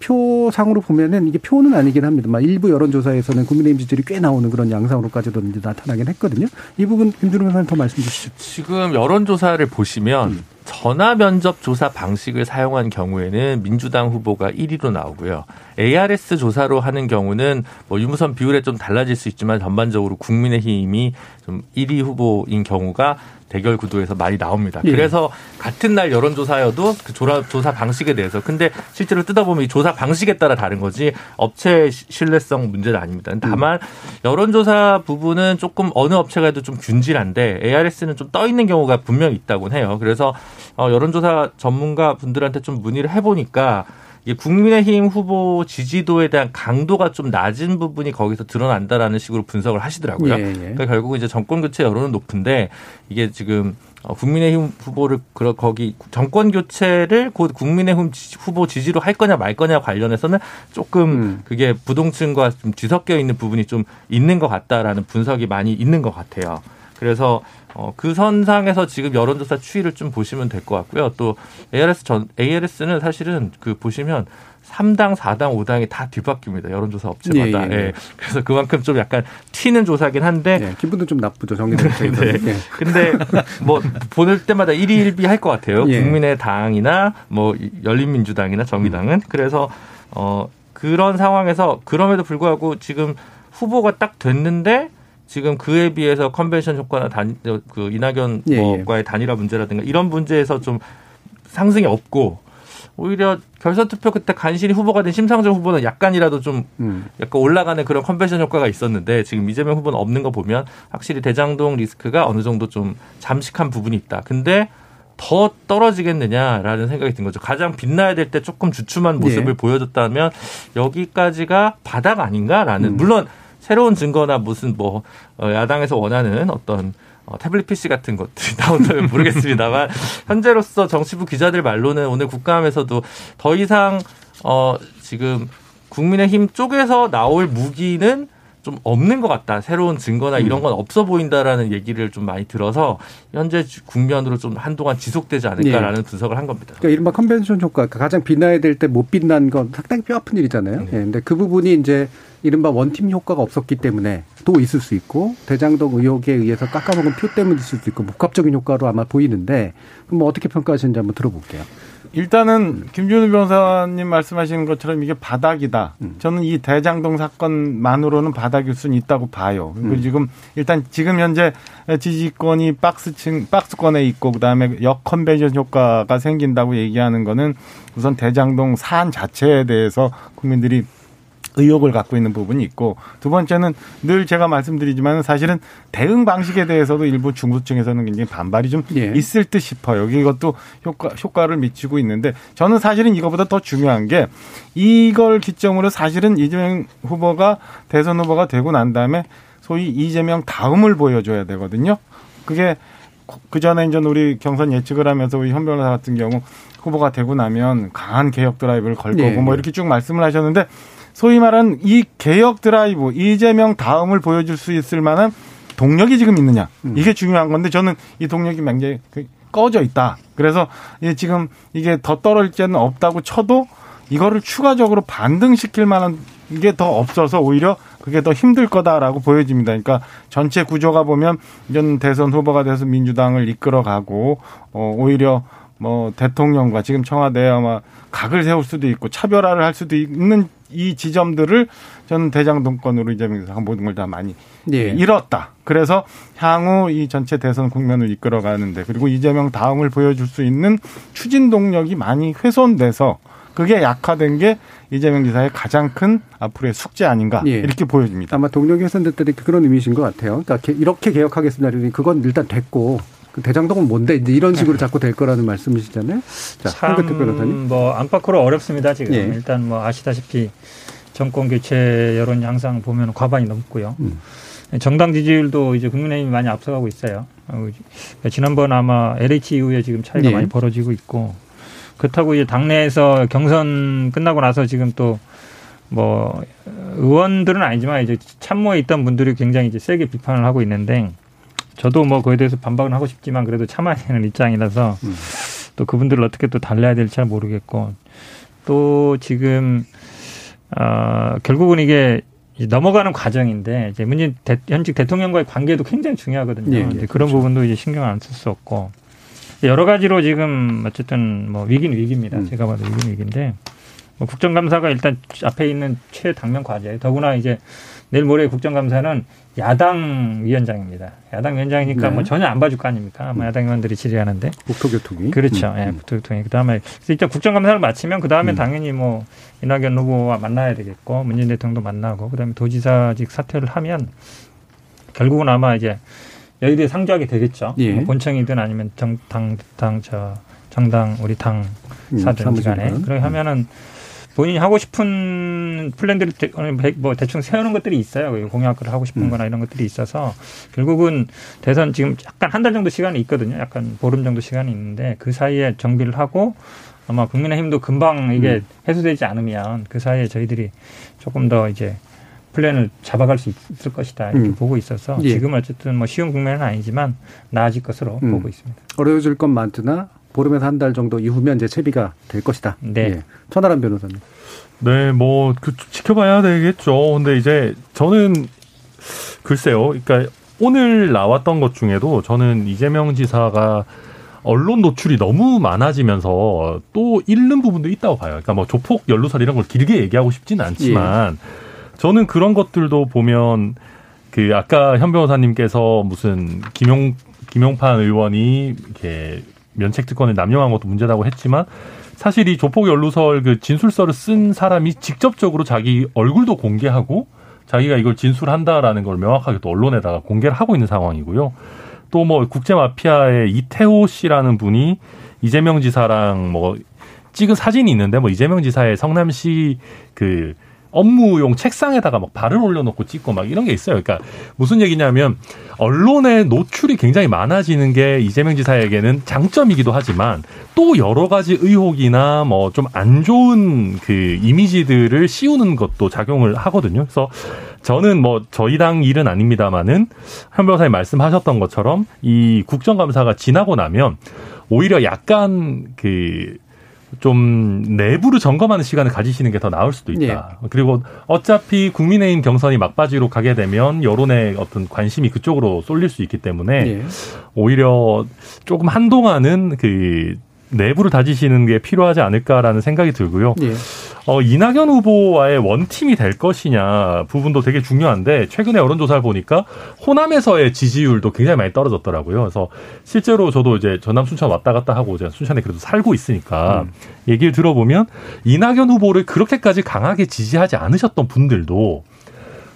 표상으로 보면은 이게 표는 아니긴 합니다만 일부 여론조사에서는 국민의힘 지지율이 꽤 나오는 그런 양상으로까지도 이제 나타나긴 했거든요. 이 부분 김준호 변호사님 더 말씀 주시죠. 지금 여론조사를 보시면 음. 전화 면접 조사 방식을 사용한 경우에는 민주당 후보가 1위로 나오고요. ARS 조사로 하는 경우는 뭐 유무선 비율에 좀 달라질 수 있지만 전반적으로 국민의힘이 좀 1위 후보인 경우가 대결 구도에서 많이 나옵니다. 예. 그래서 같은 날 여론조사여도 그 조사 방식에 대해서 근데 실제로 뜯어보면 이 조사 방식에 따라 다른 거지 업체 신뢰성 문제는 아닙니다. 다만 여론조사 부분은 조금 어느 업체가 해도 좀 균질한데 ARS는 좀 떠 있는 경우가 분명히 있다고 해요. 그래서 어, 여론조사 전문가 분들한테 좀 문의를 해보니까 국민의힘 후보 지지도에 대한 강도가 좀 낮은 부분이 거기서 드러난다라는 식으로 분석을 하시더라고요. 예, 예. 그러니까 결국 이제 정권 교체 여론은 높은데 이게 지금 어, 국민의힘 후보를 그러 거기 정권 교체를 곧 국민의힘 후보 지지로 할 거냐 말 거냐 관련해서는 조금 음. 그게 부동층과 좀 뒤섞여 있는 부분이 좀 있는 것 같다라는 분석이 많이 있는 것 같아요. 그래서 어, 그 선상에서 지금 여론조사 추이를 좀 보시면 될 것 같고요. 또 ARS 전 ARS는 사실은 그 보시면 3당, 4당, 5당이 다 뒤바뀝니다. 여론조사 업체마다. 예, 예. 예. 그래서 그만큼 좀 약간 튀는 조사긴 한데. 예, 기분도 좀 나쁘죠. 정기된 네. 네. 근데 뭐 보낼 때마다 1위 1비 할 것 같아요. 예. 국민의당이나 뭐 열린민주당이나 정의당은. 음. 그래서 어 그런 상황에서 그럼에도 불구하고 지금 후보가 딱 됐는데 지금 그에 비해서 컨벤션 효과나 단, 그 이낙연 예, 예. 단일화 문제라든가 이런 문제에서 좀 상승이 없고 오히려 결선 투표 그때 간신히 후보가 된 심상정 후보는 약간이라도 좀 음. 약간 올라가는 그런 컨벤션 효과가 있었는데 지금 이재명 후보는 없는 거 보면 확실히 대장동 리스크가 어느 정도 좀 잠식한 부분이 있다. 근데 더 떨어지겠느냐라는 생각이 든 거죠. 가장 빛나야 될 때 조금 주춤한 모습을 네. 보여줬다면 여기까지가 바닥 아닌가라는 음. 물론 새로운 증거나 무슨 뭐 어, 야당에서 원하는 어떤 어, 태블릿 PC 같은 것들이 [LAUGHS] 나온다면 모르겠습니다만 현재로서 정치부 기자들 말로는 오늘 국감에서도 더 이상 어 지금 국민의힘 쪽에서 나올 무기는 좀 없는 것 같다. 새로운 증거나 이런 건 없어 보인다라는 얘기를 좀 많이 들어서 현재 국면으로 좀 한동안 지속되지 않을까라는 분석을 한 겁니다. 그러니까 이른바 컨벤션 효과, 그러니까 가장 빛나야 될 때 못 빛난 건 상당히 뼈 아픈 일이잖아요. 예, 근데 그 부분이 이제 이른바 원팀 효과가 없었기 때문에 또 있을 수 있고 대장동 의혹에 의해서 깎아먹은 표 때문에 있을 수 있고 복합적인 효과로 아마 보이는데 그럼 뭐 어떻게 평가하시는지 한번 들어볼게요. 일단은 김준우 변호사님 말씀하시는 것처럼 이게 바닥이다. 저는 이 대장동 사건만으로는 바닥일 수는 있다고 봐요. 그리고 지금 일단 지금 현재 지지권이 박스층 박스권에 있고 그다음에 역 컨벤션 효과가 생긴다고 얘기하는 거는 우선 대장동 사안 자체에 대해서 국민들이 의혹을 갖고 있는 부분이 있고 두 번째는 늘 제가 말씀드리지만 사실은 대응 방식에 대해서도 일부 중도층에서는 굉장히 반발이 좀 예. 있을 듯 싶어요. 이것도 효과 효과를 미치고 있는데 저는 사실은 이거보다 더 중요한 게 이걸 기점으로 사실은 이재명 후보가 대선 후보가 되고 난 다음에 소위 이재명 다음을 보여줘야 되거든요. 그게 그 전에 이제 우리 경선 예측을 하면서 우리 현 변호사 같은 경우 후보가 되고 나면 강한 개혁 드라이브를 걸 거고 예, 뭐 예. 이렇게 쭉 말씀을 하셨는데 소위 말하는 이 개혁 드라이브 이재명 다음을 보여줄 수 있을 만한 동력이 지금 있느냐 이게 중요한 건데 저는 이 동력이 굉장히 그 꺼져 있다. 그래서 지금 이게 더 떨어질 때는 없다고 쳐도 이거를 추가적으로 반등시킬 만한 게 더 없어서 오히려 그게 더 힘들 거다라고 보여집니다. 그러니까 전체 구조가 보면 전 대선 후보가 돼서 민주당을 이끌어가고 어 오히려 뭐 대통령과 지금 청와대에 아마 각을 세울 수도 있고 차별화를 할 수도 있는 이 지점들을 저는 대장동권으로 이재명 대사가 모든 걸 다 많이 예. 잃었다. 그래서 향후 이 전체 대선 국면을 이끌어가는데 그리고 이재명 다음을 보여줄 수 있는 추진 동력이 많이 훼손돼서 그게 약화된 게 이재명 지사의 가장 큰 앞으로의 숙제 아닌가 예. 이렇게 보여집니다. 아마 동력이 훼손됐다는 그런 의미이신 것 같아요. 그러니까 개- 이렇게 개혁하겠습니다. 그건 일단 됐고 그 대장동은 뭔데 이제 이런 식으로 자꾸 될 거라는 말씀이시잖아요. 자, 황교택 변호사님. 참뭐 안팎으로 어렵습니다 지금 예. 일단 뭐 아시다시피 정권 교체 여론이 항상 보면 과반이 넘고요. 음. 정당 지지율도 이제 국민의힘이 많이 앞서가고 있어요. 어, 지난번 아마 LH 이후에 지금 차이가 예. 많이 벌어지고 있고 그렇다고 이제 당내에서 경선 끝나고 나서 지금 또 뭐 의원들은 아니지만 이제 참모에 있던 분들이 굉장히 이제 세게 비판을 하고 있는데 저도 뭐 그에 대해서 반박은 하고 싶지만 그래도 참아야 되는 입장이라서 음. 또 그분들을 어떻게 또 달래야 될지 잘 모르겠고 또 지금 어, 결국은 이게 넘어가는 과정인데 이제 문재인 대, 현직 대통령과의 관계도 굉장히 중요하거든요. 예, 예, 그런 그렇죠. 부분도 이제 신경 안 쓸 수 없고 여러 가지로 지금 어쨌든 뭐 위기는 위기입니다. 음. 제가 봐도 위기는 위기인데 뭐 국정감사가 일단 앞에 있는 최당면 과제. 더구나 이제 내일 모레 국정감사는 야당 위원장입니다. 야당 위원장이니까 네. 뭐 전혀 안 봐줄 거 아닙니까? 아마 야당 의원들이 질의하는데. 국토교통위. 그렇죠. 예, 음. 국토교통위. 그 다음에 일단 국정감사를 마치면 그 다음에 음. 당연히 뭐 이낙연 후보와 만나야 되겠고 문재인 대통령도 만나고 그 다음에 도지사직 사퇴를 하면 결국은 아마 이제 여의도에 상주하게 되겠죠. 예. 뭐 본청이든 아니면 정당 당저 정당 우리 당 음, 사든지 간에. 그렇게 하면은 본인이 하고 싶은 플랜들을 대, 뭐 대충 세우는 것들이 있어요. 공약을 하고 싶은 음. 거나 이런 것들이 있어서 결국은 대선 지금 약간 한 달 정도 시간이 있거든요. 약간 보름 정도 시간이 있는데 그 사이에 정비를 하고 아마 국민의힘도 금방 이게 음. 해소되지 않으면 그 사이에 저희들이 조금 더 이제 플랜을 잡아갈 수 있을 것이다 이렇게 음. 보고 있어서 예. 지금 어쨌든 뭐 쉬운 국면은 아니지만 나아질 것으로 음. 보고 있습니다. 어려워질 건 많으나 보름에서 한 달 정도 이후면 이제 채비가 될 것이다. 네. 예. 천하람 변호사님. 네, 뭐, 그, 지켜봐야 되겠죠. 근데 이제 저는 글쎄요. 그러니까 오늘 나왔던 것 중에도 저는 이재명 지사가 언론 노출이 너무 많아지면서 또 잃는 부분도 있다고 봐요. 그러니까 뭐 조폭 연루설 이런 걸 길게 얘기하고 싶지는 않지만 저는 그런 것들도 보면 그 아까 현 변호사님께서 무슨 김용 김용판 의원이 이렇게 면책 특권을 남용한 것도 문제라고 했지만 사실 이 조폭 연루설 그 진술서를 쓴 사람이 직접적으로 자기 얼굴도 공개하고 자기가 이걸 진술한다라는 걸 명확하게 또 언론에다가 공개를 하고 있는 상황이고요. 또 뭐 국제 마피아의 이태호 씨라는 분이 이재명 지사랑 뭐 찍은 사진이 있는데 뭐 이재명 지사의 성남시 그 업무용 책상에다가 막 발을 올려놓고 찍고 막 이런 게 있어요. 그러니까 무슨 얘기냐면 언론의 노출이 굉장히 많아지는 게 이재명 지사에게는 장점이기도 하지만 또 여러 가지 의혹이나 뭐 좀 안 좋은 그 이미지들을 씌우는 것도 작용을 하거든요. 그래서 저는 뭐 저희 당 일은 아닙니다만은 현 변호사님 말씀하셨던 것처럼 이 국정감사가 지나고 나면 오히려 약간 그 좀 내부를 점검하는 시간을 가지시는 게 더 나을 수도 있다. 그리고 어차피 국민의힘 경선이 막바지로 가게 되면 여론의 어떤 관심이 그쪽으로 쏠릴 수 있기 때문에 예. 오히려 조금 한동안은 그 내부를 다지시는 게 필요하지 않을까라는 생각이 들고요. 예. 어, 이낙연 후보와의 원팀이 될 것이냐 부분도 되게 중요한데 최근에 여론조사를 보니까 호남에서의 지지율도 굉장히 많이 떨어졌더라고요. 그래서 실제로 저도 이제 전남 순천 왔다 갔다 하고 제가 순천에 그래도 살고 있으니까 얘기를 들어보면 이낙연 후보를 그렇게까지 강하게 지지하지 않으셨던 분들도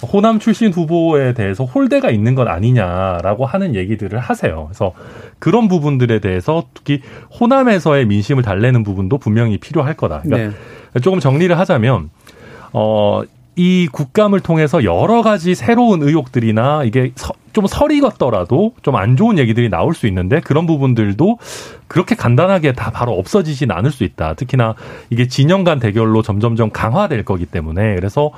호남 출신 후보에 대해서 홀대가 있는 것 아니냐라고 하는 얘기들을 하세요. 그래서 그런 부분들에 대해서 특히 호남에서의 민심을 달래는 부분도 분명히 필요할 거다. 그러니까 네. 조금 정리를 하자면 어. 이 국감을 통해서 여러 가지 새로운 의혹들이나 이게 서- 좀 설이 같더라도 좀 안 좋은 얘기들이 나올 수 있는데 그런 부분들도 그렇게 간단하게 다 바로 없어지진 않을 수 있다. 특히나 이게 진영 간 대결로 점점점 강화될 거기 때문에 그래서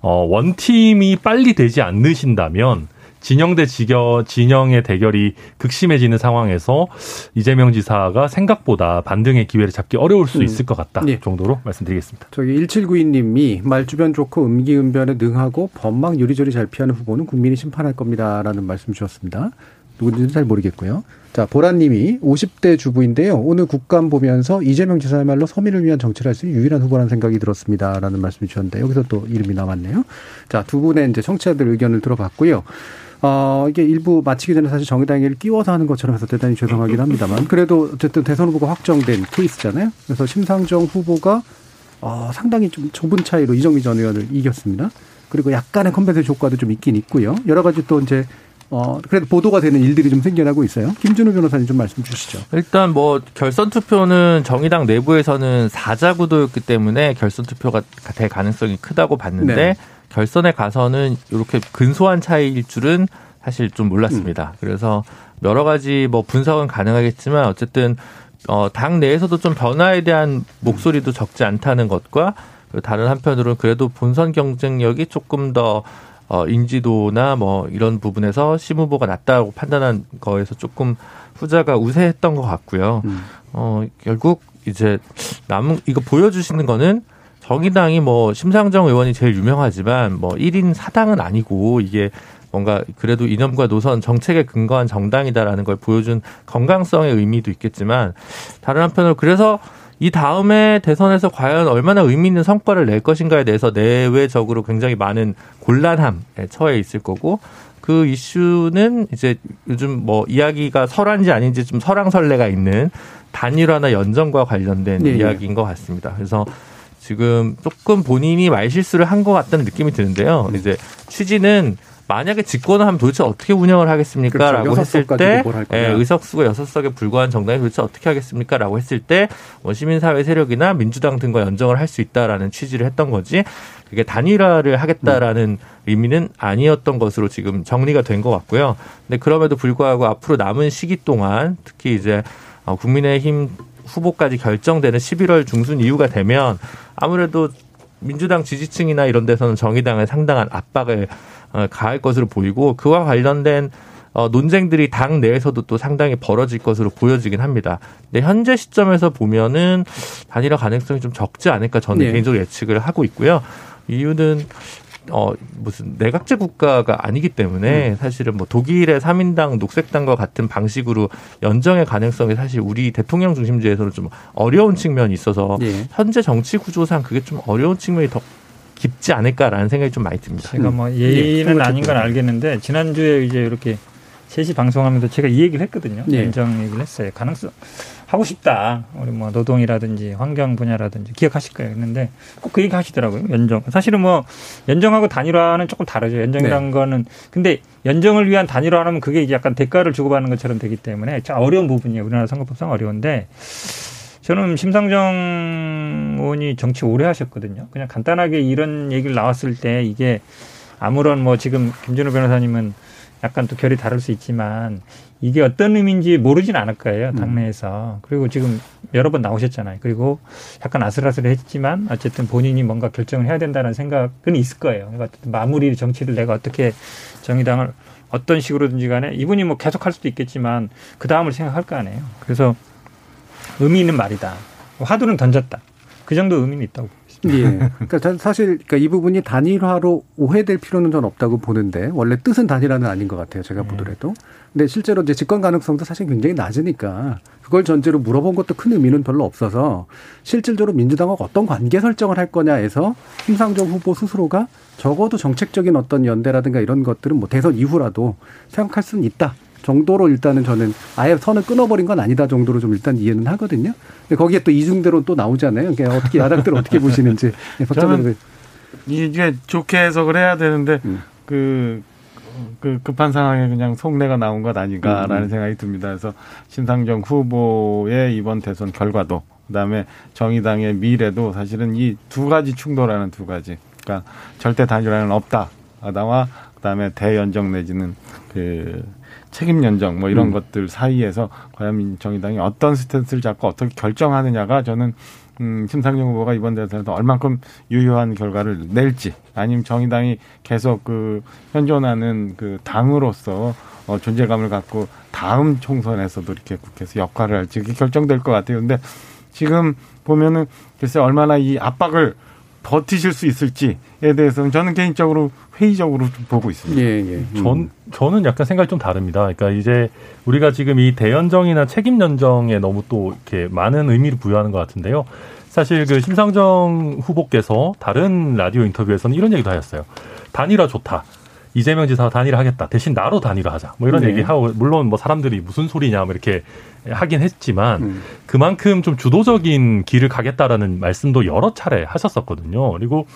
어 원팀이 빨리 되지 않으신다면 진영 대 지겨, 진영의 대결이 극심해지는 상황에서 이재명 지사가 생각보다 반등의 기회를 잡기 어려울 수 음. 있을 것 같다 예. 정도로 말씀드리겠습니다. 저기 1792님이 말 주변 좋고 음기응변에 능하고 법망 요리조리 잘 피하는 후보는 국민이 심판할 겁니다라는 말씀 주셨습니다. 누군지는 잘 모르겠고요. 자, 보라님이 50대 주부인데요. 오늘 국감 보면서 이재명 지사야말로 서민을 위한 정치를 할 수 있는 유일한 후보라는 생각이 들었습니다 라는 말씀 주셨는데 여기서 또 이름이 나왔네요. 자, 두 분의 이제 청취자들 의견을 들어봤고요. 어, 이게 일부 마치기 전에 사실 정의당을 끼워서 하는 것처럼 해서 대단히 죄송하긴 합니다만 그래도 어쨌든 대선 후보가 확정된 케이스잖아요. 그래서 심상정 후보가 어, 상당히 좀 좁은 차이로 이정미 전 의원을 이겼습니다. 그리고 약간의 compensation 효과도 좀 있긴 있고요. 여러 가지 또 이제 어, 그래도 보도가 되는 일들이 좀 생겨나고 있어요. 김준우 변호사님 좀 말씀 주시죠. 일단 뭐 결선 투표는 정의당 내부에서는 사자 구도였기 때문에 결선 투표가 될 가능성이 크다고 봤는데 네. 결선에 가서는 이렇게 근소한 차이일 줄은 사실 좀 몰랐습니다. 그래서 여러 가지 뭐 분석은 가능하겠지만 어쨌든 어, 당 내에서도 좀 변화에 대한 목소리도 적지 않다는 것과 그리고 다른 한편으로는 그래도 본선 경쟁력이 조금 더 어, 인지도나 뭐 이런 부분에서 심 후보가 낫다고 판단한 거에서 조금 후자가 우세했던 것 같고요. 음. 어, 결국 이제 남은 이거 보여주시는 거는 정의당이 뭐 심상정 의원이 제일 유명하지만 뭐 1인 사당은 아니고 이게 뭔가 그래도 이념과 노선 정책에 근거한 정당이다라는 걸 보여준 건강성의 의미도 있겠지만 다른 한편으로 그래서 이 다음에 대선에서 과연 얼마나 의미 있는 성과를 낼 것인가에 대해서 내외적으로 굉장히 많은 곤란함에 처해 있을 거고 그 이슈는 이제 요즘 뭐 이야기가 설한지 아닌지 좀 설왕설래가 있는 단일화나 연정과 관련된 네, 네. 이야기인 것 같습니다. 그래서 지금 조금 본인이 말실수를 한 것 같다는 느낌이 드는데요. 이제 취지는 만약에 집권을 하면 도대체 어떻게 운영을 하겠습니까? 그렇죠. 했을 때. 예, 의석수가 여섯 석에 불과한 정당이 도대체 어떻게 하겠습니까? 라고 했을 때, 뭐 시민사회 세력이나 민주당 등과 연정을 할 수 있다라는 취지를 했던 거지, 그게 단일화를 하겠다라는 의미는 아니었던 것으로 지금 정리가 된 것 같고요. 근데 그럼에도 불구하고 앞으로 남은 시기 동안, 특히 이제 어, 국민의힘 후보까지 결정되는 11월 중순 이후가 되면 아무래도 민주당 지지층이나 이런 데서는 정의당에 상당한 압박을 어, 가할 것으로 보이고 그와 관련된 어, 논쟁들이 당 내에서도 또 상당히 벌어질 것으로 보여지긴 합니다. 근데 현재 시점에서 보면은 단일화 가능성이 좀 적지 않을까 저는 네. 개인적으로 예측을 하고 있고요. 이유는 어 무슨 내각제 국가가 아니기 때문에 사실은 뭐 독일의 삼인당 녹색당과 같은 방식으로 연정의 가능성이 사실 우리 대통령 중심제에서는 좀 어려운 측면이 있어서 예. 현재 정치 구조상 그게 좀 어려운 측면이 더 깊지 않을까라는 생각이 좀 많이 듭니다. 제가 뭐 예, 예의는 그렇죠. 아닌 건 알겠는데 지난주에 이제 이렇게 셋이 방송하면서 제가 이 얘기를 했거든요. 예. 연정 얘기를 했어요. 가능성 하고 싶다. 우리 뭐 노동이라든지 환경 분야라든지 기억하실 거예요. 했는데 꼭 그 얘기 하시더라고요. 연정. 사실은 뭐 연정하고 단일화는 조금 다르죠. 연정이라는 네. 거는 근데 연정을 위한 단일화하면 그게 이제 약간 대가를 주고받는 것처럼 되기 때문에 참 어려운 부분이에요. 우리나라 선거법상 어려운데 저는 심상정 의원이 정치 오래 하셨거든요. 그냥 간단하게 이런 얘기를 나왔을 때 이게 아무런 뭐 지금 김준호 변호사님은 약간 또 결이 다를 수 있지만 이게 어떤 의미인지 모르진 않을 거예요 당내에서. 그리고 지금 여러 번 나오셨잖아요. 그리고 약간 아슬아슬했지만 어쨌든 본인이 뭔가 결정을 해야 된다는 생각은 있을 거예요. 그러니까 마무리 정치를 내가 어떻게 정의당을 어떤 식으로든지 간에 이분이 뭐 계속 할 수도 있겠지만 그 다음을 생각할 거 아니에요. 그래서 의미 있는 말이다. 화두는 던졌다. 그 정도 의미는 있다고 예. 그러니까 전 사실 그러니까 이 부분이 단일화로 오해될 필요는 전 없다고 보는데 원래 뜻은 단일화는 아닌 것 같아요. 제가 보더라도. 근데 실제로 이제 집권 가능성도 사실 굉장히 낮으니까 그걸 전제로 물어본 것도 큰 의미는 별로 없어서 실질적으로 민주당하고 어떤 관계 설정을 할 거냐에서 심상정 후보 스스로가 적어도 정책적인 어떤 연대라든가 이런 것들은 뭐 대선 이후라도 생각할 수는 있다. 정도로 일단은 저는 아예 선을 끊어버린 건 아니다 정도로 좀 일단 이해는 하거든요. 근데 거기에 또 이중대로 또 나오잖아요. 그러니까 어떻게 야당들 어떻게 보시는지. 네, 저는 이게 좋게 해석을 해야 되는데 음. 그, 그 급한 상황에 그냥 속내가 나온 것 아닌가라는 음. 생각이 듭니다. 그래서 신상정 후보의 이번 대선 결과도 그다음에 정의당의 미래도 사실은 이 두 가지 충돌하는 두 가지. 그러니까 절대 단일화는 없다. 나와 그다음에 대연정 내지는 그 책임 연정 뭐 이런 음. 것들 사이에서 과연 민- 정의당이 어떤 스탠스를 잡고 어떻게 결정하느냐가 저는 음, 심상정 후보가 이번 대선에서 얼만큼 유효한 결과를 낼지 아니면 정의당이 계속 그 현존하는 그 당으로서 어, 존재감을 갖고 다음 총선에서도 이렇게 국회에서 역할을 할지 그게 결정될 것 같아요. 근데 지금 보면은 글쎄 얼마나 이 압박을 버티실 수 있을지에 대해서는 저는 개인적으로 회의적으로 좀 보고 있습니다. 예, 예. 음. 전, 저는 약간 생각이 좀 다릅니다. 그러니까 이제 우리가 지금 이 대연정이나 책임 연정에 너무 또 이렇게 많은 의미를 부여하는 것 같은데요. 사실 그 심상정 후보께서 다른 라디오 인터뷰에서는 이런 얘기도 하셨어요. 단일화 좋다. 이재명 지사가 단일화 하겠다. 대신 나로 단일화 하자. 뭐 이런 네. 얘기하고, 물론 뭐 사람들이 무슨 소리냐, 뭐 이렇게 하긴 했지만, 음. 그만큼 좀 주도적인 길을 가겠다라는 말씀도 여러 차례 하셨었거든요. 그리고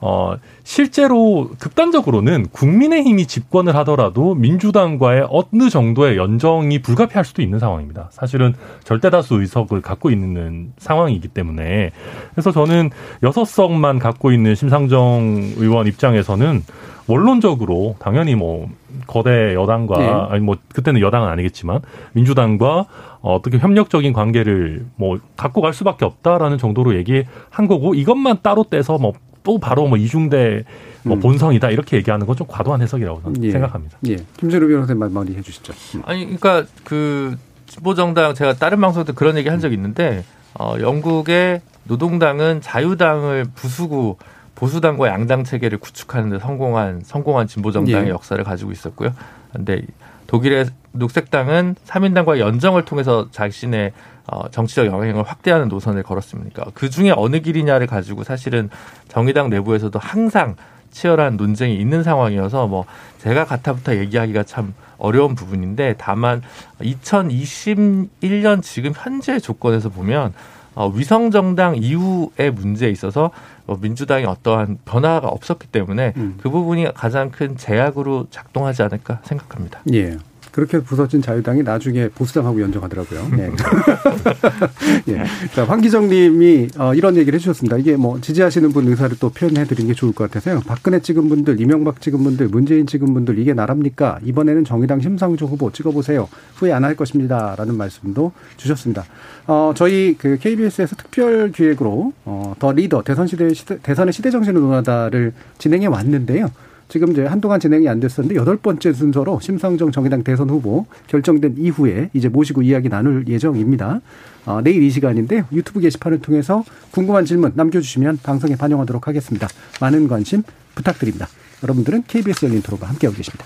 어 실제로 극단적으로는 국민의힘이 집권을 하더라도 민주당과의 어느 정도의 연정이 불가피할 수도 있는 상황입니다. 사실은 절대다수 의석을 갖고 있는 상황이기 때문에 그래서 저는 여섯 석만 갖고 있는 심상정 의원 입장에서는 원론적으로 당연히 뭐 거대 여당과 네. 아니 뭐 그때는 여당은 아니겠지만 민주당과 어떻게 협력적인 관계를 뭐 갖고 갈 수밖에 없다라는 정도로 얘기한 거고 이것만 따로 떼서 뭐 또 바로 뭐 이중대 뭐 음. 본성이다 이렇게 얘기하는 건 좀 과도한 해석이라고 저는 예. 생각합니다. 예. 김재료 변호사님 말 많이 해주시죠. 음. 아니 그러니까 그 진보 정당 제가 다른 방송 때 그런 얘기 한 적이 있는데 어 영국의 노동당은 자유당을 부수고 보수당과 양당 체계를 구축하는 데 성공한 성공한 진보 정당의 예. 역사를 가지고 있었고요. 근데 독일의 녹색당은 삼인당과 연정을 통해서 자신의 어, 정치적 영향을 확대하는 노선을 걸었습니까? 그 중에 어느 길이냐를 가지고 사실은 정의당 내부에서도 항상 치열한 논쟁이 있는 상황이어서 뭐 제가 가타부터 얘기하기가 참 어려운 부분인데 다만 2021년 지금 현재 조건에서 보면 어, 위성 정당 이후의 문제에 있어서 어, 민주당이 어떠한 변화가 없었기 때문에 음. 그 부분이 가장 큰 제약으로 작동하지 않을까 생각합니다. 예. 그렇게 부서진 자유당이 나중에 보수당하고 연정하더라고요. 예. [LAUGHS] 예. 자, 황기정 님이 어, 이런 얘기를 해주셨습니다. 이게 뭐 지지하시는 분 의사를 또 표현해 드리는 게 좋을 것 같아서요. 박근혜 찍은 분들, 이명박 찍은 분들, 문재인 찍은 분들 이게 나랍니까? 이번에는 정의당 심상정 후보 찍어보세요. 후회 안 할 것입니다. 라는 말씀도 주셨습니다. 어, 저희 그 KBS에서 특별 기획으로 어, 더 리더 대선 시대, 시대 대선의 시대 정신을 논하다를 진행해 왔는데요. 지금 이제 한동안 진행이 안 됐었는데 여덟 번째 순서로 심상정 정의당 대선 후보 결정된 이후에 이제 모시고 이야기 나눌 예정입니다. 어, 내일 이 시간인데 유튜브 게시판을 통해서 궁금한 질문 남겨주시면 방송에 반영하도록 하겠습니다. 많은 관심 부탁드립니다. 여러분들은 KBS 열린 토론과 함께하고 계십니다.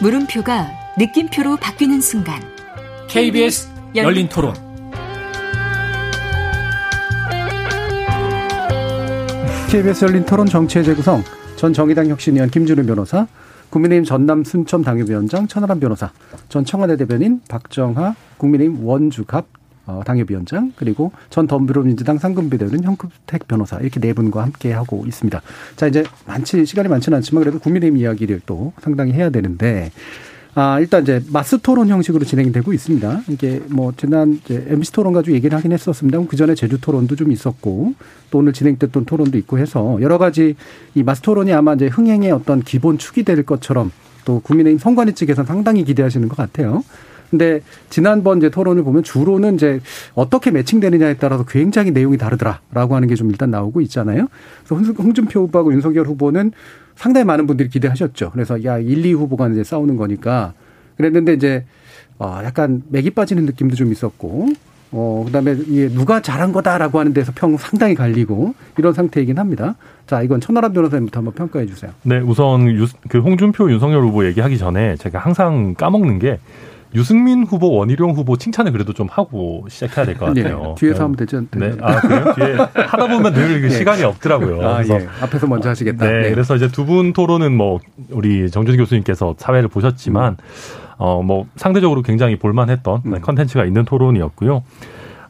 물음표가 느낌표로 바뀌는 순간 KBS 열린 토론. KBS 열린 토론 정치의 재구성 전 정의당 혁신위원 김준우 변호사, 국민의힘 전남 순천 당협위원장 천하람 변호사, 전 청와대 대변인 박정하 국민의힘 원주갑 어, 당협위원장 그리고 전 더불어민주당 상근비대위원 형급택 변호사 이렇게 네 분과 함께 하고 있습니다. 자 이제 많지 시간이 많지는 않지만 그래도 국민의힘 이야기를 또 상당히 해야 되는데 아, 일단 이제 마스 토론 형식으로 진행되고 있습니다. 이게 뭐 지난 이제 MC 토론 가지고 얘기를 하긴 했었습니다. 그 전에 제주 토론도 좀 있었고 또 오늘 진행됐던 토론도 있고 해서 여러 가지 이 마스 토론이 아마 이제 흥행의 어떤 기본 축이 될 것처럼 또 국민의힘 선관위 측에서는 상당히 기대하시는 것 같아요. 근데 지난번 이제 토론을 보면 주로는 이제 어떻게 매칭되느냐에 따라서 굉장히 내용이 다르더라라고 하는 게 좀 일단 나오고 있잖아요. 그래서 홍준표 후보하고 윤석열 후보는 상당히 많은 분들이 기대하셨죠. 그래서 야 1, 2 후보가 이제 싸우는 거니까 그랬는데 이제 어 약간 맥이 빠지는 느낌도 좀 있었고 어 그 다음에 이게 누가 잘한 거다라고 하는 데서 평 상당히 갈리고 이런 상태이긴 합니다. 자 이건 천하람 변호사님부터 한번 평가해 주세요. 네, 우선 유, 그 홍준표 윤석열 후보 얘기하기 전에 제가 항상 까먹는 게 유승민 후보, 원희룡 후보 칭찬을 그래도 좀 하고 시작해야 될 것 [LAUGHS] 같아요. 네, 뒤에서 하면 되죠. 네, 아 그래요? 뒤에 하다 보면 늘 [LAUGHS] 네. 시간이 없더라고요. 아, 예. 앞에서 먼저 하시겠다. 네, 네. 그래서 이제 두 분 토론은 뭐 우리 정준희 교수님께서 사회를 보셨지만 음. 어뭐 상대적으로 굉장히 볼만했던 음. 컨텐츠가 있는 토론이었고요.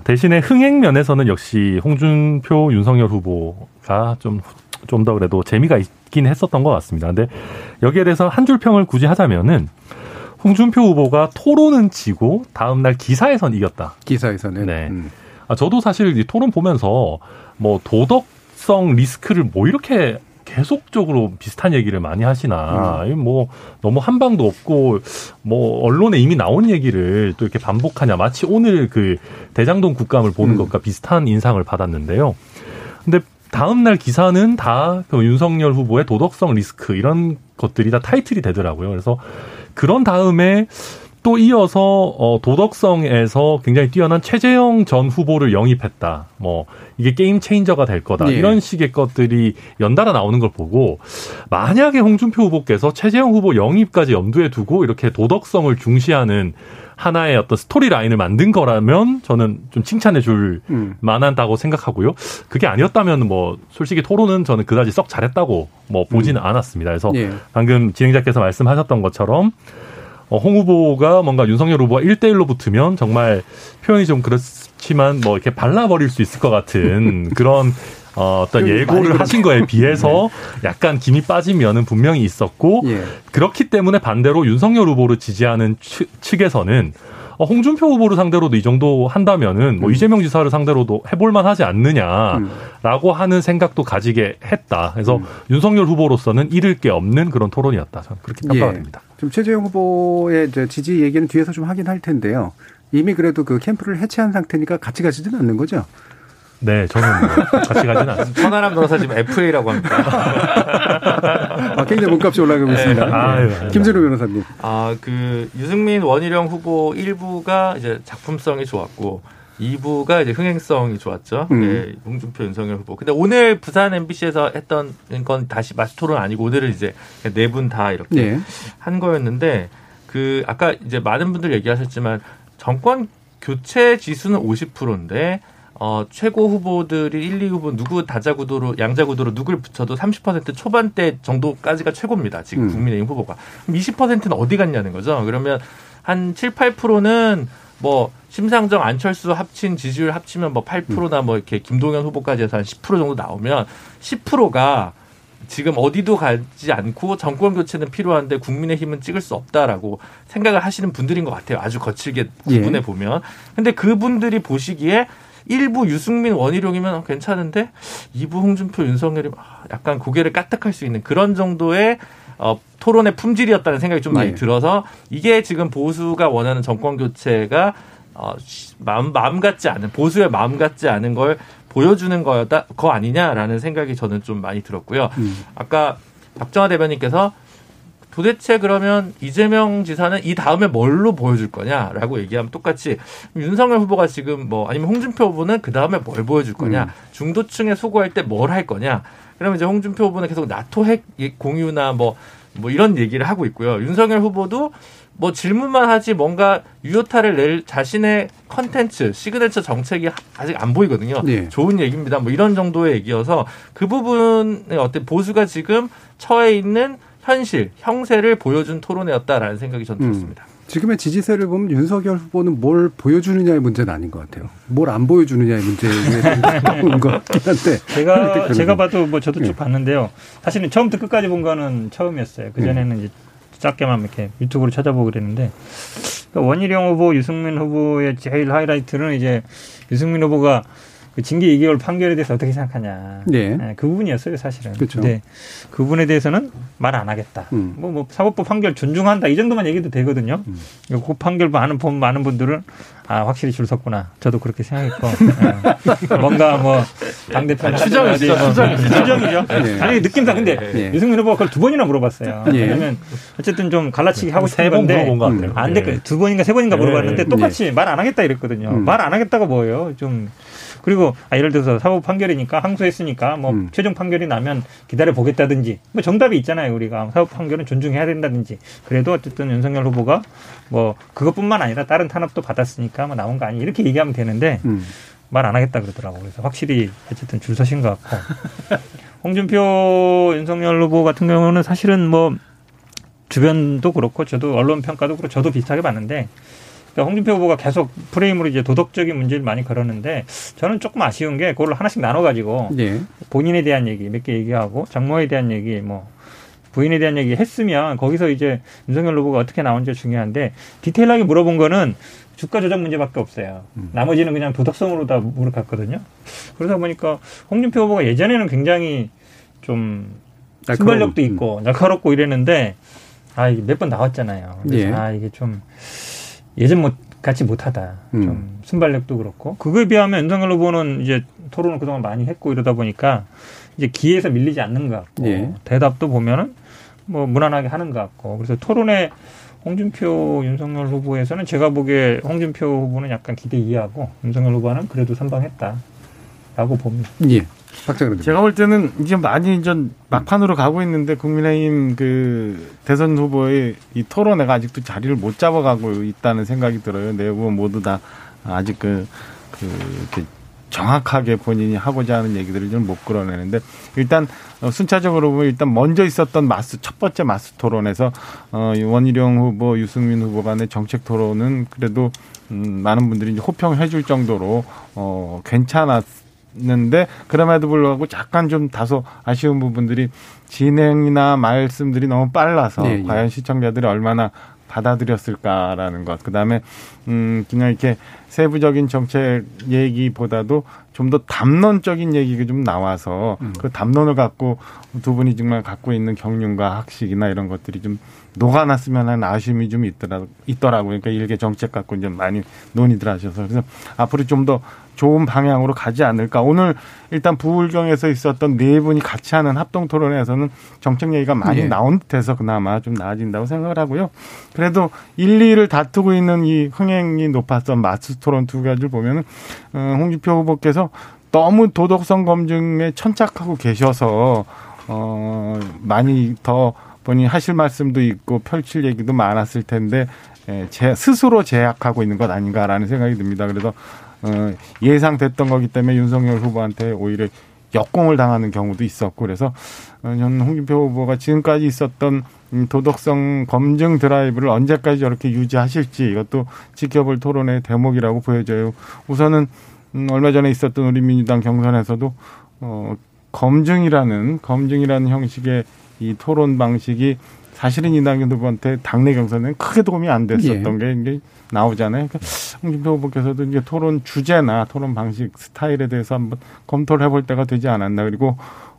대신에 흥행 면에서는 역시 홍준표, 윤석열 후보가 좀 좀 더 그래도 재미가 있긴 했었던 것 같습니다. 근데 여기에 대해서 한 줄 평을 굳이 하자면은 홍준표 후보가 토론은 지고 다음날 기사에선 이겼다. 기사에서는. 네. 음. 아, 저도 사실 이 토론 보면서 뭐 도덕성 리스크를 뭐 이렇게 계속적으로 비슷한 얘기를 많이 하시나. 음. 뭐 너무 한 방도 없고 뭐 언론에 이미 나온 얘기를 또 이렇게 반복하냐. 마치 오늘 그 대장동 국감을 보는 음. 것과 비슷한 인상을 받았는데요. 근데 다음 날 기사는 다 그 윤석열 후보의 도덕성 리스크 이런 것들이 다 타이틀이 되더라고요. 그래서 그런 다음에 또 이어서 어 도덕성에서 굉장히 뛰어난 최재형 전 후보를 영입했다. 뭐 이게 게임 체인저가 될 거다. 네. 이런 식의 것들이 연달아 나오는 걸 보고 만약에 홍준표 후보께서 최재형 후보 영입까지 염두에 두고 이렇게 도덕성을 중시하는 하나의 어떤 스토리 라인을 만든 거라면 저는 좀 칭찬해 줄 음. 만한다고 생각하고요. 그게 아니었다면 뭐 솔직히 토론은 저는 그다지 썩 잘했다고 뭐 보지는 음. 않았습니다. 그래서 예. 방금 진행자께서 말씀하셨던 것처럼 어, 홍 후보가 뭔가 윤석열 후보가 1대1로 붙으면 정말 표현이 좀 그렇지만 뭐 이렇게 발라버릴 수 있을 것 같은 [LAUGHS] 그런 어, 어떤 예고를 하신 거에 비해서 네. 약간 김이 빠진 면은 분명히 있었고 예. 그렇기 때문에 반대로 윤석열 후보를 지지하는 측, 에서는 어, 홍준표 후보를 상대로도 이 정도 한다면은 뭐 음. 이재명 지사를 상대로도 해볼만 하지 않느냐라고 음. 하는 생각도 가지게 했다. 그래서 음. 윤석열 후보로서는 잃을 게 없는 그런 토론이었다. 저는 그렇게. 예. 좀 최재형 후보의 지지 얘기는 뒤에서 좀 하긴 할 텐데요. 이미 그래도 그 캠프를 해체한 상태니까 같이 가지지는 않는 거죠. 네, 저는 뭐 같이 가지는 않습니다. 천하람 변호사 지금 FA라고 합니다. 아, 굉장히 몸값이 올라가고 있습니다. 네. 아유, 네. 김재로 변호사님. 아, 그 유승민 원희룡 후보 1부가 이제 작품성이 좋았고 2부가 이제 흥행성이 좋았죠. 음. 네, 홍준표 윤석열 후보. 근데 오늘 부산 MBC에서 했던 건 다시 마스 토론 아니고 오늘은 이제 네 분 다 이렇게 네. 한 거였는데 그 아까 이제 많은 분들 얘기하셨지만 정권 교체 지수는 50%인데 어, 최고 후보들이 1, 2 후보 누구 다자구도로 양자구도로 누굴 붙여도 30% 초반대 정도까지가 최고입니다. 지금 음. 국민의힘 후보가. 그럼 20%는 어디 갔냐는 거죠. 그러면 한 7, 8%는 뭐 심상정 안철수 합친 지지율 합치면 뭐 8%나 뭐 이렇게 김동연 후보까지 해서 한 10% 정도 나오면 10%가 지금 어디도 가지 않고 정권 교체는 필요한데 국민의힘은 찍을 수 없다라고 생각을 하시는 분들인 것 같아요. 아주 거칠게 구분해 예. 보면. 근데 그분들이 보시기에 일부 유승민 원희룡이면 괜찮은데 2부 홍준표 윤석열이 약간 고개를 까딱할 수 있는 그런 정도의 어, 토론의 품질이었다는 생각이 좀 많이 네. 들어서 이게 지금 보수가 원하는 정권 교체가 어, 마음, 마음 같지 않은 보수의 마음 같지 않은 걸 보여주는 거였다 거 아니냐라는 생각이 저는 좀 많이 들었고요. 음. 아까 박정화 대변인께서 도대체 그러면 이재명 지사는 이 다음에 뭘로 보여줄 거냐라고 얘기하면 똑같이 윤석열 후보가 지금 뭐 아니면 홍준표 후보는 그 다음에 뭘 보여줄 거냐 음. 중도층에 소구할 때 뭘 할 거냐 그러면 이제 홍준표 후보는 계속 나토 핵 공유나 뭐뭐 뭐 이런 얘기를 하고 있고요 윤석열 후보도 뭐 질문만 하지 뭔가 유효타를 낼 자신의 컨텐츠 시그네처 정책이 아직 안 보이거든요. 네. 좋은 얘기입니다. 뭐 이런 정도의 얘기여서 그 부분의 어떤 보수가 지금 처해 있는 현실, 형세를 보여준 토론회였다라는 생각이 전 들었습니다. 음. 지금의 지지세를 보면 윤석열 후보는 뭘 보여주느냐의 문제는 아닌 것 같아요. 뭘 안 보여주느냐의 문제에 [LAUGHS] 가까운 것 같긴 한데. 제가, 제가 봐도 뭐 저도 쭉 네. 봤는데요. 사실은 처음부터 끝까지 본 거는 처음이었어요. 그전에는 네. 이제 짧게만 이렇게 유튜브로 찾아보고 그랬는데 그러니까 원희룡 후보, 유승민 후보의 제일 하이라이트는 이제 유승민 후보가 그 징계 2개월 판결에 대해서 어떻게 생각하냐. 네. 네, 그 부분이었어요, 사실은. 그렇죠. 근데 그 부분에 대해서는 말 안 하겠다. 음. 뭐, 뭐, 사법부 판결 존중한다. 이 정도만 얘기도 되거든요. 음. 그 판결 많은, 본 많은 분들은 아, 확실히 줄 섰구나. 저도 그렇게 생각했고. 예. [LAUGHS] 뭔가 뭐, 당대표나. 추정이죠. 추정, 추정이죠. 네. 아니, 느낌상. 근데 네. 유승민 후보가 그걸 두 번이나 물어봤어요. 예. 왜냐면 어쨌든 좀 갈라치기 하고 싶은 세번 건데. 물어본 것 같아요. 안 네. 됐거든요. 두 번인가 세 번인가 네. 물어봤는데 똑같이 말 안 하겠다 이랬거든요. 음. 말안 하겠다가 뭐예요? 좀 그리고 아, 예를 들어서 사법 판결이니까 항소했으니까 뭐 음. 최종 판결이 나면 기다려 보겠다든지 뭐 정답이 있잖아요. 우리가 사법 판결은 존중해야 된다든지 그래도 어쨌든 윤석열 후보가 뭐 그것뿐만 아니라 다른 탄압도 받았으니까 뭐 나온 거 아니 이렇게 얘기하면 되는데 음. 말안 하겠다 그러더라고. 그래서 확실히 어쨌든 줄 서신 것 같고 [LAUGHS] 홍준표 윤석열 후보 같은 경우는 사실은 뭐 주변도 그렇고 저도 언론 평가도 그렇고 저도 비슷하게 봤는데 홍준표 후보가 계속 프레임으로 이제 도덕적인 문제를 많이 걸었는데 저는 조금 아쉬운 게 그걸 하나씩 나눠 가지고 예. 본인에 대한 얘기 몇 개 얘기하고 장모에 대한 얘기 뭐 부인에 대한 얘기 했으면 거기서 이제 윤석열 후보가 어떻게 나온지 중요한데 디테일하게 물어본 거는 주가 조작 문제밖에 없어요. 나머지는 그냥 도덕성으로 다 물어갔거든요. 그러다 보니까 홍준표 후보가 예전에는 굉장히 좀 순발력도 있고 날카롭고 이랬는데 아 이게 몇 번 나왔잖아요. 그래서 예. 아 이게 좀 예전 못 같이 못하다. 음. 좀 순발력도 그렇고 그거에 비하면 윤석열 후보는 이제 토론을 그동안 많이 했고 이러다 보니까 이제 기에서 밀리지 않는 것 같고 예. 대답도 보면은 뭐 무난하게 하는 것 같고 그래서 토론에 홍준표 윤석열 후보에서는 제가 보기에 홍준표 후보는 약간 기대 이하고 윤석열 후보는 그래도 선방했다라고 봅니다. 예. 박정근 제가 볼 때는 이제 많이 좀 막판으로 가고 있는데 국민의힘 그 대선 후보의 이 토론회가 아직도 자리를 못 잡아가고 있다는 생각이 들어요. 네 후보 모두 다 아직 그, 그, 이렇게 정확하게 본인이 하고자 하는 얘기들을 좀 못 끌어내는데 일단 어, 순차적으로 보면 일단 먼저 있었던 마스 첫 번째 마스 토론에서 어, 원희룡 후보, 유승민 후보 간의 정책 토론은 그래도 음, 많은 분들이 이제 호평해 줄 정도로 어, 괜찮았 는데 그럼에도 불구하고 약간 좀 다소 아쉬운 부분들이 진행이나 말씀들이 너무 빨라서 예, 예. 과연 시청자들이 얼마나 받아들였을까라는 것. 그 다음에, 음, 그냥 이렇게 세부적인 정책 얘기보다도 좀 더 담론적인 얘기가 좀 나와서 음. 그 담론을 갖고 두 분이 정말 갖고 있는 경륜과 학식이나 이런 것들이 좀 녹아났으면 하는 아쉬움이 좀 있더라, 있더라고요. 그러니까 일개 정책 갖고 이제 많이 논의들 하셔서. 그래서 앞으로 좀 더 좋은 방향으로 가지 않을까. 오늘 일단 부울경에서 있었던 네 분이 같이 하는 합동 토론에서는 정책 얘기가 많이 예. 나온 듯해서 그나마 좀 나아진다고 생각을 하고요. 그래도 1, 2를 다투고 있는 이 흥행이 높았던 마스 토론 두 가지를 보면은 어, 홍준표 후보께서 너무 도덕성 검증에 천착하고 계셔서 어 많이 더 본인 하실 말씀도 있고 펼칠 얘기도 많았을 텐데 예, 제 스스로 제약하고 있는 것 아닌가라는 생각이 듭니다. 그래서 어, 예상됐던 거기 때문에 윤석열 후보한테 오히려 역공을 당하는 경우도 있었고 그래서 어, 저는 홍준표 후보가 지금까지 있었던 음, 도덕성 검증 드라이브를 언제까지 저렇게 유지하실지 이것도 지켜볼 토론의 대목이라고 보여져요. 우선은 음, 얼마 전에 있었던 우리 민주당 경선에서도 어, 검증이라는 검증이라는 형식의 이 토론 방식이 사실은 이낙연 후보한테 당내 경선에는 크게 도움이 안 됐었던 게 이제 나오잖아요. 그러니까 홍준표 후보께서도 이제 토론 주제나 토론 방식 스타일에 대해서 한번 검토를 해볼 때가 되지 않았나. 그리고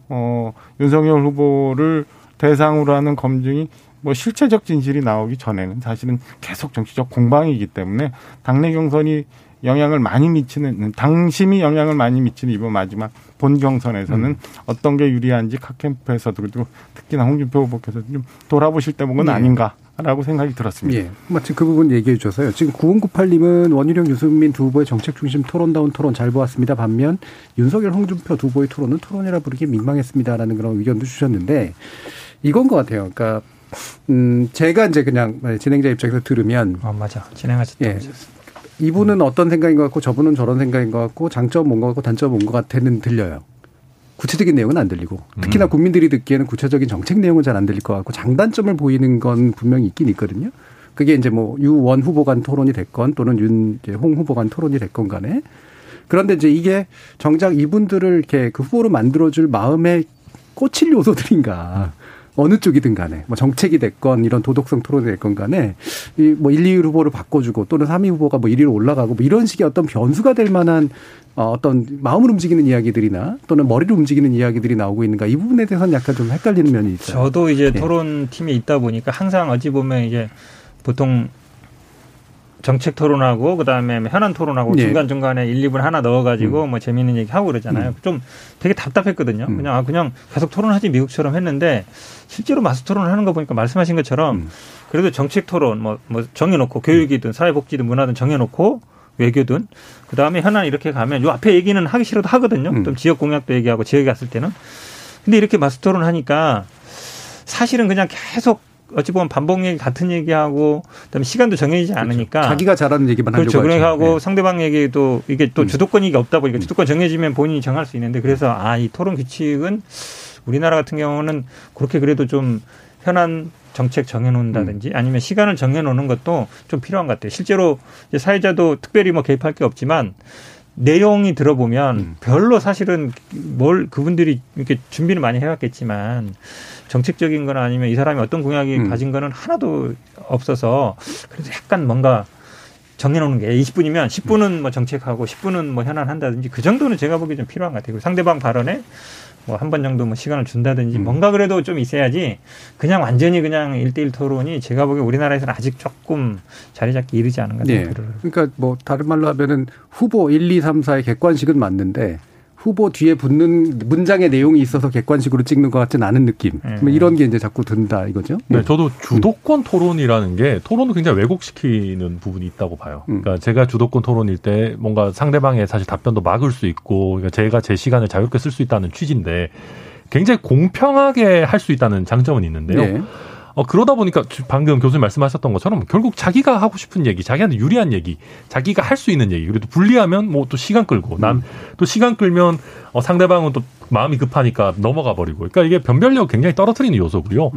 어 윤석열 후보를 대상으로 하는 검증이 뭐 실체적 진실이 나오기 전에는 사실은 계속 정치적 공방이기 때문에 당내 경선이 영향을 많이 미치는 당심이 영향을 많이 미치는 이번 마지막 본 경선에서는 어떤 게 유리한지 각 캠프에서도 그리고 특히나 홍준표 후보께서 좀 돌아보실 대목은 네. 아닌가 라고 생각이 들었습니다. 예. 마침 그 부분 얘기해 주셔서요. 지금 9098님은 원희룡, 유승민 두 후보의 정책 중심 토론다운 토론 잘 보았습니다. 반면 윤석열, 홍준표 두 후보의 토론은 토론이라 부르기 민망했습니다라는 그런 의견도 주셨는데 이건 것 같아요. 그러니까 음 제가 이제 그냥 진행자 입장에서 들으면 아 맞아 진행하셨다. 예. 이분은 어떤 생각인 것 같고 저분은 저런 생각인 것 같고 장점 뭔 것 같고 단점 뭔 것 같아는 들려요. 구체적인 내용은 안 들리고 특히나 국민들이 듣기에는 구체적인 정책 내용은 잘 안 들릴 것 같고 장단점을 보이는 건 분명히 있긴 있거든요. 그게 이제 뭐 유원 후보 간 토론이 됐건 또는 윤홍 후보 간 토론이 됐건 간에 그런데 이제 이게 정작 이분들을 이렇게 그 후보로 만들어줄 마음에 꽂힐 요소들인가. 어느 쪽이든 간에 뭐 정책이 됐건 이런 도덕성 토론이 됐건 간에 이뭐 1, 2 후보를 바꿔주고 또는 3위 후보가 뭐 1위로 올라가고 뭐 이런 식의 어떤 변수가 될 만한 어, 어떤 마음을 움직이는 이야기들이나 또는 머리를 움직이는 이야기들이 나오고 있는가 이 부분에 대해서는 약간 좀 헷갈리는 면이 있죠. 저도 이제 예. 토론팀에 있다 보니까 항상 어찌 보면 이제 보통 정책 토론하고 그다음에 현안 토론하고 예. 중간 중간에 1, 2분 하나 넣어가지고 뭐 재미있는 얘기 하고 그러잖아요. 좀 되게 답답했거든요. 음. 그냥 아 그냥 계속 토론하지 미국처럼 했는데 실제로 마스 토론을 하는 거 보니까 말씀하신 것처럼 음. 그래도 정책 토론 뭐, 뭐 정해놓고 교육이든 사회복지든 문화든 정해놓고 외교든 그다음에 현안 이렇게 가면 요 앞에 얘기는 하기 싫어도 하거든요. 음. 또 지역 공약도 얘기하고 지역에 갔을 때는 근데 이렇게 마스 토론 하니까 사실은 그냥 계속 어찌 보면 반복 얘기 같은 얘기하고 그다음에 시간도 정해지지 않으니까 자기가 잘하는 얘기만 그렇죠. 하죠. 하고 네. 상대방 얘기도 이게 또 음. 주도권이 없다 보니까 주도권 정해지면 본인이 정할 수 있는데 그래서 아 이 토론 규칙은 우리나라 같은 경우는 그렇게 그래도 좀 현안 정책 정해놓는다든지 아니면 시간을 정해놓는 것도 좀 필요한 것 같아요. 실제로 사회자도 특별히 뭐 개입할 게 없지만 내용이 들어보면 음. 별로 사실은 뭘 그분들이 이렇게 준비를 많이 해왔겠지만 정책적인 거나 아니면 이 사람이 어떤 공약이 음. 가진 거는 하나도 없어서 그래서 약간 뭔가 정해놓는 게 20분이면 10분은 뭐 정책하고 10분은 뭐 현안 한다든지 그 정도는 제가 보기에 좀 필요한 것 같아요. 상대방 발언에 뭐 한 번 정도 뭐 시간을 준다든지 음. 뭔가 그래도 좀 있어야지 그냥 완전히 그냥 1대1 토론이 제가 보기에 우리나라에서는 아직 조금 자리 잡기 이르지 않은 것 같아요. 네. 그러니까 뭐 다른 말로 하면은 후보 1, 2, 3, 4의 객관식은 맞는데 후보 뒤에 붙는 문장의 내용이 있어서 객관식으로 찍는 것 같진 않은 느낌. 음. 뭐 이런 게 이제 자꾸 든다 이거죠. 네, 저도 주도권 토론이라는 게 토론을 굉장히 왜곡시키는 부분이 있다고 봐요. 음. 그러니까 제가 주도권 토론일 때 뭔가 상대방의 사실 답변도 막을 수 있고, 그러니까 제가 제 시간을 자유롭게 쓸 수 있다는 취지인데 굉장히 공평하게 할 수 있다는 장점은 있는데요. 네. 어, 그러다 보니까 주- 방금 교수님 말씀하셨던 것처럼 결국 자기가 하고 싶은 얘기, 자기한테 유리한 얘기, 자기가 할 수 있는 얘기, 그래도 불리하면 뭐 또 시간 끌고, 남, 또 시간 끌면 어, 상대방은 또 마음이 급하니까 넘어가 버리고. 그러니까 이게 변별력 굉장히 떨어뜨리는 요소고요.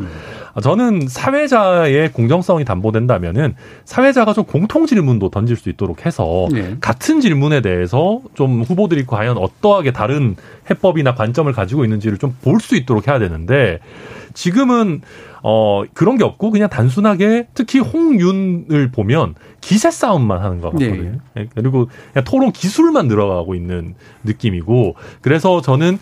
아, 저는 사회자의 공정성이 담보된다면은 사회자가 좀 공통 질문도 던질 수 있도록 해서 네. 같은 질문에 대해서 좀 후보들이 과연 어떠하게 다른 해법이나 관점을 가지고 있는지를 좀 볼 수 있도록 해야 되는데 지금은 어 그런 게 없고 그냥 단순하게 특히 홍윤을 보면 기세 싸움만 하는 것 같거든요. 예, 그리고 그냥 토론 기술만 늘어가고 있는 느낌이고 그래서 저는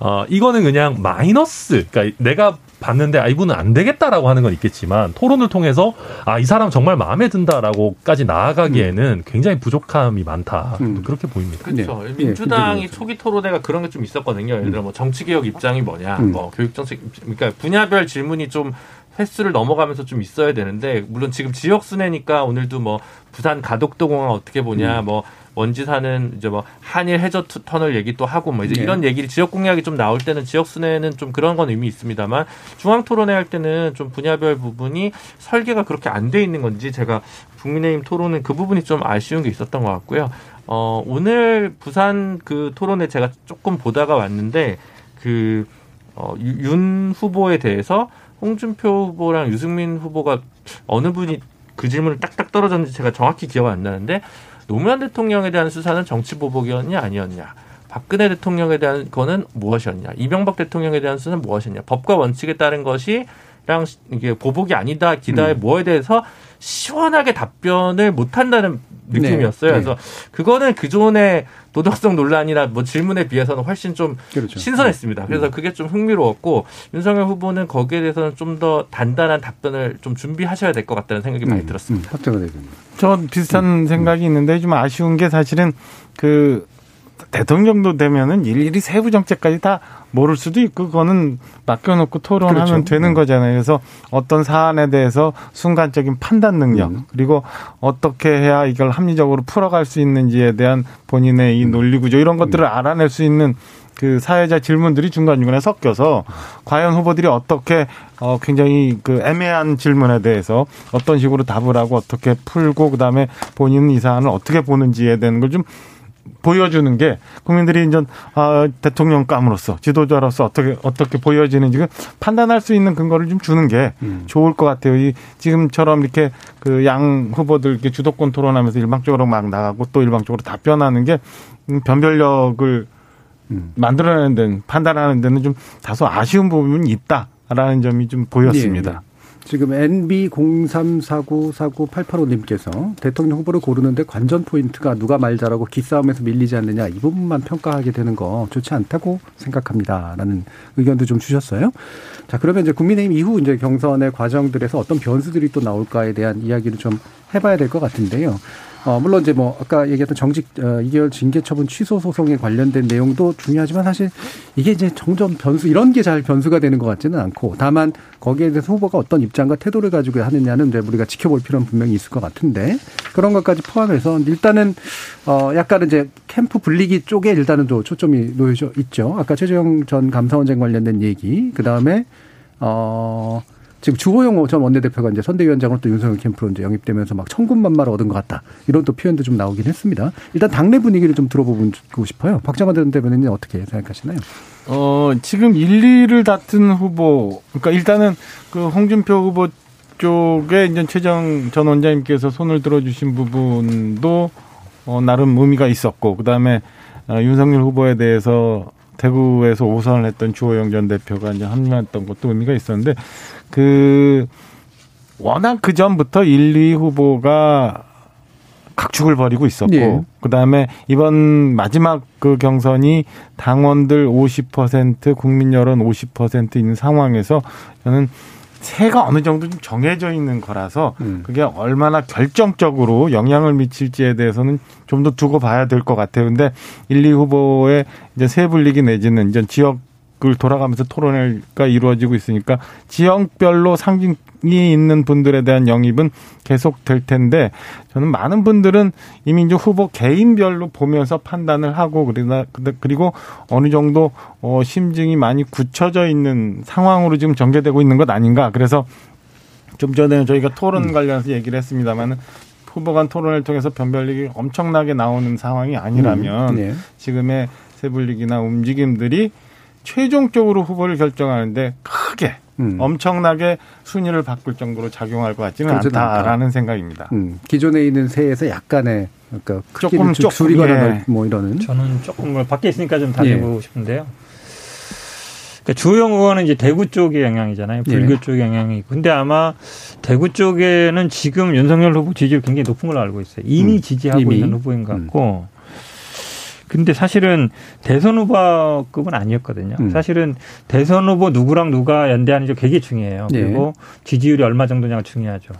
어 이거는 그냥 마이너스 그러니까 내가 봤는데 아 이분은 안 되겠다라고 하는 건 있겠지만 토론을 통해서 아 이 사람 정말 마음에 든다라고까지 나아가기에는 굉장히 부족함이 많다 음. 그렇게 보입니다. 그렇죠. 예, 민주당이 예, 초기 토론회가 그런 게 좀 있었거든요. 예를 들어 뭐 정치개혁 입장이 뭐냐, 음. 뭐 교육정책, 그러니까 분야별 질문이 좀 횟수를 넘어가면서 좀 있어야 되는데 물론 지금 지역 순회니까 오늘도 뭐 부산 가덕도 공항 어떻게 보냐, 음. 뭐 원지사는 이제 뭐 한일 해저 투- 터널 얘기 또 하고 뭐 이제 네. 이런 얘기를 지역 공약이 좀 나올 때는 지역 순회는 좀 그런 건 의미 있습니다만 중앙 토론회 할 때는 좀 분야별 부분이 설계가 그렇게 안 돼 있는 건지 제가 국민의힘 토론은 그 부분이 좀 아쉬운 게 있었던 것 같고요. 어, 오늘 부산 그 토론회 제가 조금 보다가 왔는데 그, 어, 유- 윤 후보에 대해서 홍준표 후보랑 유승민 후보가 어느 분이 그 질문을 딱딱 떨어졌는지 제가 정확히 기억 안 나는데 노무현 대통령에 대한 수사는 정치 보복이었냐 아니었냐. 박근혜 대통령에 대한 거는 무엇이었냐. 이명박 대통령에 대한 수사는 무엇이었냐. 법과 원칙에 따른 것이랑 이게 보복이 아니다 기다에 음. 뭐에 대해서 시원하게 답변을 못 한다는 느낌이었어요. 네. 그래서 그거는 그전에 도덕성 논란이나 뭐 질문에 비해서는 훨씬 좀 그렇죠. 신선했습니다. 그래서 그게 좀 흥미로웠고 윤석열 후보는 거기에 대해서는 좀 더 단단한 답변을 좀 준비하셔야 될 것 같다는 생각이 많이 들었습니다. 음, 박정호 대표님. 전 비슷한 생각이 있는데 좀 아쉬운 게 사실은 그 대통령도 되면은 일일이 세부 정책까지 다 모를 수도 있고 그거는 맡겨놓고 토론하면 그렇죠. 되는 음. 거잖아요. 그래서 어떤 사안에 대해서 순간적인 판단 능력 음. 그리고 어떻게 해야 이걸 합리적으로 풀어갈 수 있는지에 대한 본인의 음. 이 논리 구조 이런 것들을 알아낼 수 있는 그 사회자 질문들이 중간중간에 섞여서 과연 후보들이 어떻게 어 굉장히 그 애매한 질문에 대해서 어떤 식으로 답을 하고 어떻게 풀고 그다음에 본인은 이 사안을 어떻게 보는지에 대한 걸 좀 보여주는 게 국민들이 이제 아, 대통령감으로서 지도자로서 어떻게 어떻게 보여지는지 그 판단할 수 있는 근거를 좀 주는 게 음. 좋을 것 같아요. 이 지금처럼 이렇게 그 양 후보들 이렇게 주도권 토론하면서 일방적으로 막 나가고 또 일방적으로 답변하는 게 음, 변별력을 음. 만들어내는 데는 판단하는 데는 좀 다소 아쉬운 부분이 있다. 있다라는 점이 좀 보였습니다. 예. 지금 NB0349498855님께서 대통령 후보를 고르는데 관전 포인트가 누가 말 잘하고 기싸움에서 밀리지 않느냐 이 부분만 평가하게 되는 거 좋지 않다고 생각합니다라는 의견도 좀 주셨어요. 자 그러면 이제 국민의힘 이후 이제 경선의 과정들에서 어떤 변수들이 또 나올까에 대한 이야기를 좀 해봐야 될 것 같은데요. 어, 물론 이제 뭐 아까 얘기했던 정직 어, 2개월 징계 처분 취소 소송에 관련된 내용도 중요하지만 사실 이게 이제 점점 변수 이런 게 잘 변수가 되는 것 같지는 않고 다만 거기에 대해서 후보가 어떤 입장과 태도를 가지고 하느냐는 이제 우리가 지켜볼 필요는 분명히 있을 것 같은데 그런 것까지 포함해서 일단은 어 약간은 이제 캠프 분리기 쪽에 일단은 또 초점이 놓여져 있죠. 아까 최재형 전 감사원장 관련된 얘기 그 다음에 어. 지금 주호영 전 원내대표가 이제 선대위원장으로 또 윤석열 캠프로 이제 영입되면서 막 천군만마를 얻은 것 같다. 이런 또 표현도 좀 나오긴 했습니다. 일단 당내 분위기를 좀 들어보고 싶어요. 박정환 전 대변인은 어떻게 생각하시나요? 어, 지금 1, 2를 다툰 후보, 그러니까 일단은 그 홍준표 후보 쪽에 이제 최정 전 원장님께서 손을 들어주신 부분도 어, 나름 의미가 있었고, 그 다음에 어, 윤석열 후보에 대해서 대구에서 오선을 했던 주호영 전 대표가 이제 합류했던 것도 의미가 있었는데 그 워낙 그 전부터 1, 2 후보가 각축을 벌이고 있었고 예. 그다음에 이번 마지막 그 경선이 당원들 50% 국민 여론 50% 있는 상황에서 저는 새가 어느 정도 좀 정해져 있는 거라서 음. 그게 얼마나 결정적으로 영향을 미칠지에 대해서는 좀 더 두고 봐야 될 것 같아요. 근데 1, 2 후보의 이제 새 분리기 내지는 이제 지역 을 돌아가면서 토론회가 이루어지고 있으니까 지역별로 상징이 있는 분들에 대한 영입은 계속 될 텐데 저는 많은 분들은 이제 후보 개인별로 보면서 판단을 하고 그러나 그리고 어느 정도 어 심증이 많이 굳혀져 있는 상황으로 지금 전개되고 있는 것 아닌가 그래서 좀 전에 저희가 토론 음. 관련해서 얘기를 했습니다만은 후보 간 토론을 통해서 변별력이 엄청나게 나오는 상황이 아니라면 음. 네. 지금의 세불리기나 움직임들이 최종적으로 후보를 결정하는데 크게 음. 엄청나게 순위를 바꿀 정도로 작용할 것 같지는 않다라는 생각입니다. 음. 기존에 있는 세에서 약간의 그러니까 조금 줄이거나 예. 뭐 이러는 저는 조금 뭐 밖에 있으니까 좀 다니고 예. 싶은데요. 그러니까 주영 의원은 이제 대구 쪽의 영향이잖아요. 불교 예. 쪽 영향이 있고. 근데 아마 대구 쪽에는 지금 윤석열 후보 지지율 굉장히 높은 걸로 알고 있어요. 이미 음. 지지하고 이미. 있는 후보인 것 같고. 음. 근데 사실은 대선 후보급은 아니었거든요. 음. 사실은 대선 후보 누구랑 누가 연대하는지 되게 중요해요. 네. 그리고 지지율이 얼마 정도냐가 중요하죠.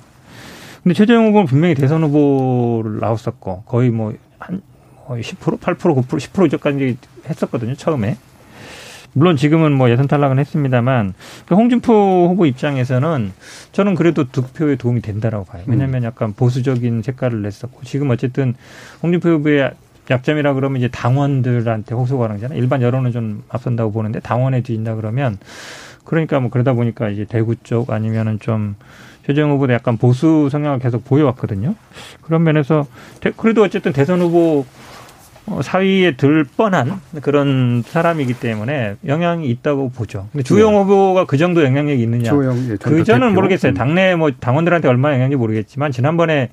근데 최재형 후보는 분명히 대선 후보를 나왔었고 거의 뭐 한 10% 8% 9% 10% 이전까지 했었거든요. 처음에. 물론 지금은 뭐 예선 탈락은 했습니다만 그 홍준표 후보 입장에서는 저는 그래도 득표에 도움이 된다라고 봐요. 왜냐하면 음. 약간 보수적인 색깔을 냈었고 지금 어쨌든 홍준표 후보의 약점이라 그러면 이제 당원들한테 호소가 거잖아요. 일반 여론은 좀 앞선다고 보는데 당원에 뒤진다 그러면 그러니까 뭐 그러다 보니까 이제 대구 쪽 아니면은 좀 최재형 후보도 약간 보수 성향을 계속 보여왔거든요. 그런 면에서 그래도 어쨌든 대선 후보 어, 사위에 들 뻔한 그런 사람이기 때문에 영향이 있다고 보죠. 근데 주영 네. 후보가 그 정도 영향력이 있느냐? 주영, 예, 그 저는 모르겠어요. 음. 당내 뭐 당원들한테 얼마나 영향인지 모르겠지만 지난번에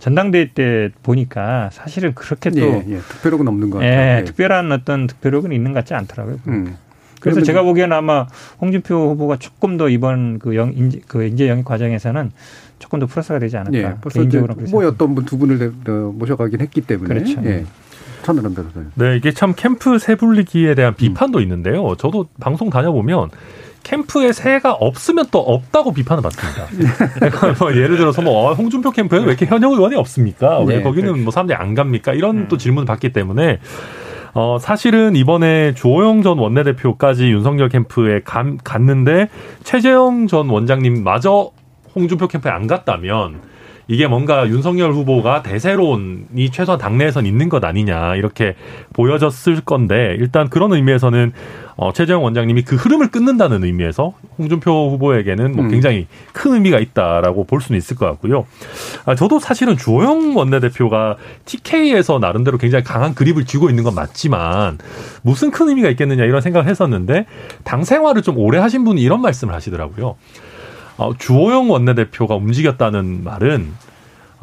전당대회 때 보니까 사실은 그렇게 또 예, 예. 득표력은 없는 것 같아요. 예, 예, 특별한 어떤 득표력은 있는 것 같지 않더라고요. 음. 그래서 제가 보기에는 아마 홍준표 후보가 조금 더 이번 그 영, 인재, 그 인재 영입 과정에서는 조금 더 플러스가 되지 않을까. 예, 개인적으로 후보였던 분 두 분을 모셔가긴 했기 때문에. 그렇죠. 예. 천하람 변호사님. 네, 이게 참 캠프 세불리기에 대한 비판도 음. 있는데요. 저도 방송 다녀보면 캠프에 새가 없으면 또 없다고 비판을 받습니다. [LAUGHS] 그러니까 뭐 예를 들어서 뭐 어, 홍준표 캠프에는 왜 이렇게 현역 의원이 없습니까? 왜 네, 거기는 그렇죠. 뭐 사람들이 안 갑니까? 이런 음. 또 질문을 받기 때문에 어 사실은 이번에 조호영 전 원내대표까지 윤석열 캠프에 감, 갔는데 최재형 전 원장님 마저 홍준표 캠프에 안 갔다면 이게 뭔가 윤석열 후보가 대세론이 최소한 당내에선 있는 것 아니냐 이렇게 보여졌을 건데 일단 그런 의미에서는 어, 최재형 원장님이 그 흐름을 끊는다는 의미에서 홍준표 후보에게는 뭐 음. 굉장히 큰 의미가 있다라고 볼 수는 있을 것 같고요. 아, 저도 사실은 주호영 원내대표가 TK에서 나름대로 굉장히 강한 그립을 쥐고 있는 건 맞지만 무슨 큰 의미가 있겠느냐 이런 생각을 했었는데 당 생활을 좀 오래 하신 분이 이런 말씀을 하시더라고요. 어, 주호영 원내대표가 움직였다는 말은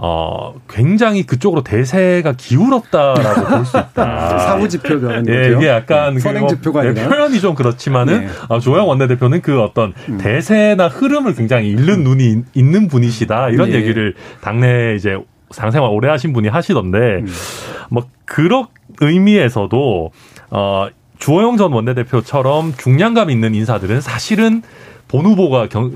어, 굉장히 그쪽으로 대세가 기울었다라고 볼 수 있다. [LAUGHS] 사후 지표가 예, 이게 약간 그 선행 뭐, 지표가 예, 아니라 표현이 좀 그렇지만은 네. 아, 조영 원내대표는 그 어떤 음. 대세나 흐름을 굉장히 읽는 눈이 있는 분이시다 이런 예. 얘기를 당내 이제 당생활 오래 하신 분이 하시던데 음. 뭐 그런 의미에서도 어 주호영 전 원내대표처럼 중량감 있는 인사들은 사실은 본 후보가 경,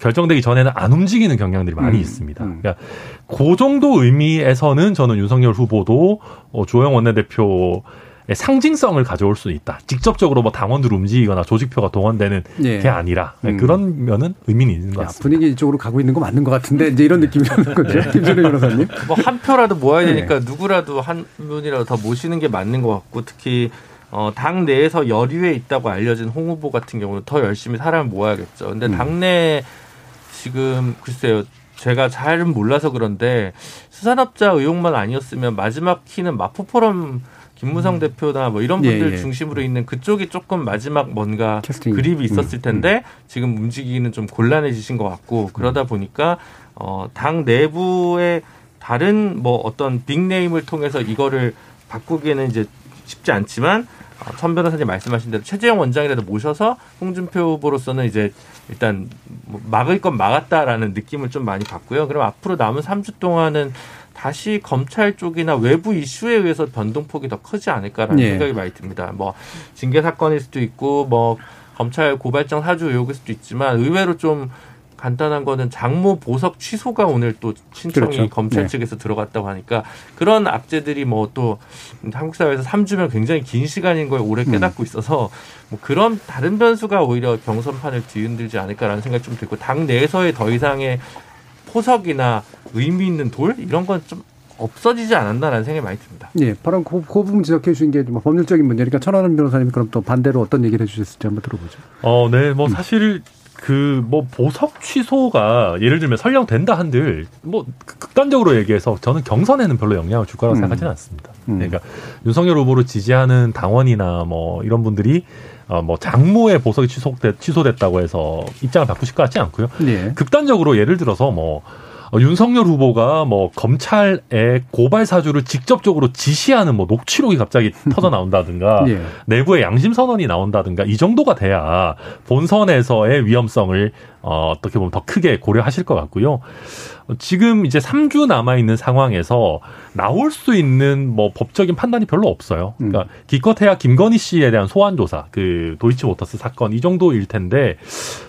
결정되기 전에는 안 움직이는 경향들이 많이 음, 있습니다. 음. 그러니까 그 정도 의미에서는 저는 윤석열 후보도 어, 주호영 원내대표 의 상징성을 가져올 수 있다. 직접적으로 뭐 당원들 움직이거나 조직표가 동원되는 예. 게 아니라 음. 그런 면은 의미는 있는 것 야, 같습니다. 분위기 이쪽으로 가고 있는 거 맞는 것 같은데 이제 이런 느낌이 드는 거죠. 김준일 변호사님. 뭐 한 표라도 모아야 네. 되니까 누구라도 한 분이라도 더 모시는 게 맞는 것 같고 특히 어, 당 내에서 열의에 있다고 알려진 홍 후보 같은 경우는 더 열심히 사람을 모아야겠죠. 근데 음. 당내 지금 글쎄요. 제가 잘은 몰라서 그런데 수산업자 의혹만 아니었으면 마지막 키는 마포포럼 김무성 대표나 뭐 이런 예, 분들 예. 중심으로 있는 그쪽이 조금 마지막 뭔가 캐스팅. 그립이 있었을 음, 텐데 지금 움직이기는 좀 곤란해지신 것 같고 그러다 보니까 어, 당 내부의 다른 뭐 어떤 빅네임을 통해서 이거를 바꾸기에는 이제 쉽지 않지만 어, 천 변호사님 말씀하신 대로 최재형 원장이라도 모셔서 홍준표 후보로서는 이제 일단 뭐 막을 건 막았다라는 느낌을 좀 많이 받고요. 그럼 앞으로 남은 3주 동안은 다시 검찰 쪽이나 외부 이슈에 의해서 변동폭이 더 크지 않을까라는 예. 생각이 많이 듭니다. 뭐 징계 사건일 수도 있고 뭐 검찰 고발장 사주 의혹일 수도 있지만 의외로 좀 간단한 거는 장모 보석 취소가 오늘 또 신청이 그렇죠. 검찰 네. 측에서 들어갔다고 하니까 그런 악재들이 뭐 또 한국 사회에서 3주면 굉장히 긴 시간인 걸 오래 깨닫고 있어서 뭐 그런 다른 변수가 오히려 경선판을 뒤흔들지 않을까라는 생각이 좀 들고 당 내에서의 더 이상의 포석이나 의미 있는 돌 이런 건좀 없어지지 않았나라는 생각이 많이 듭니다. 예, 바로 그, 그 부분 지적해 주신 게뭐 법률적인 문제니까 천하람 변호사님 그럼 또 반대로 어떤 얘기를 해주셨을지 한번 들어보죠. 어, 네, 음. 뭐 사실 그 뭐 보석 취소가 예를 들면 설령 된다 한들 뭐 극단적으로 얘기해서 저는 경선에는 별로 영향을 줄 거라고 음. 생각하지는 않습니다. 음. 그러니까 윤석열 후보를 지지하는 당원이나 뭐 이런 분들이 어, 뭐 장모의 보석이 취소됐, 취소됐다고 해서 입장을 바꾸실 것 같지 않고요. 예. 극단적으로 예를 들어서 뭐 어, 윤석열 후보가 뭐 검찰의 고발 사주를 직접적으로 지시하는 뭐 녹취록이 갑자기 [LAUGHS] 터져 나온다든가 예. 내부의 양심 선언이 나온다든가 이 정도가 돼야 본선에서의 위험성을 어, 어떻게 보면 더 크게 고려하실 것 같고요. 어, 지금 이제 3주 남아 있는 상황에서 나올 수 있는 뭐 법적인 판단이 별로 없어요. 그러니까 기껏해야 김건희 씨에 대한 소환 조사, 그 도이치모터스 사건 이 정도일 텐데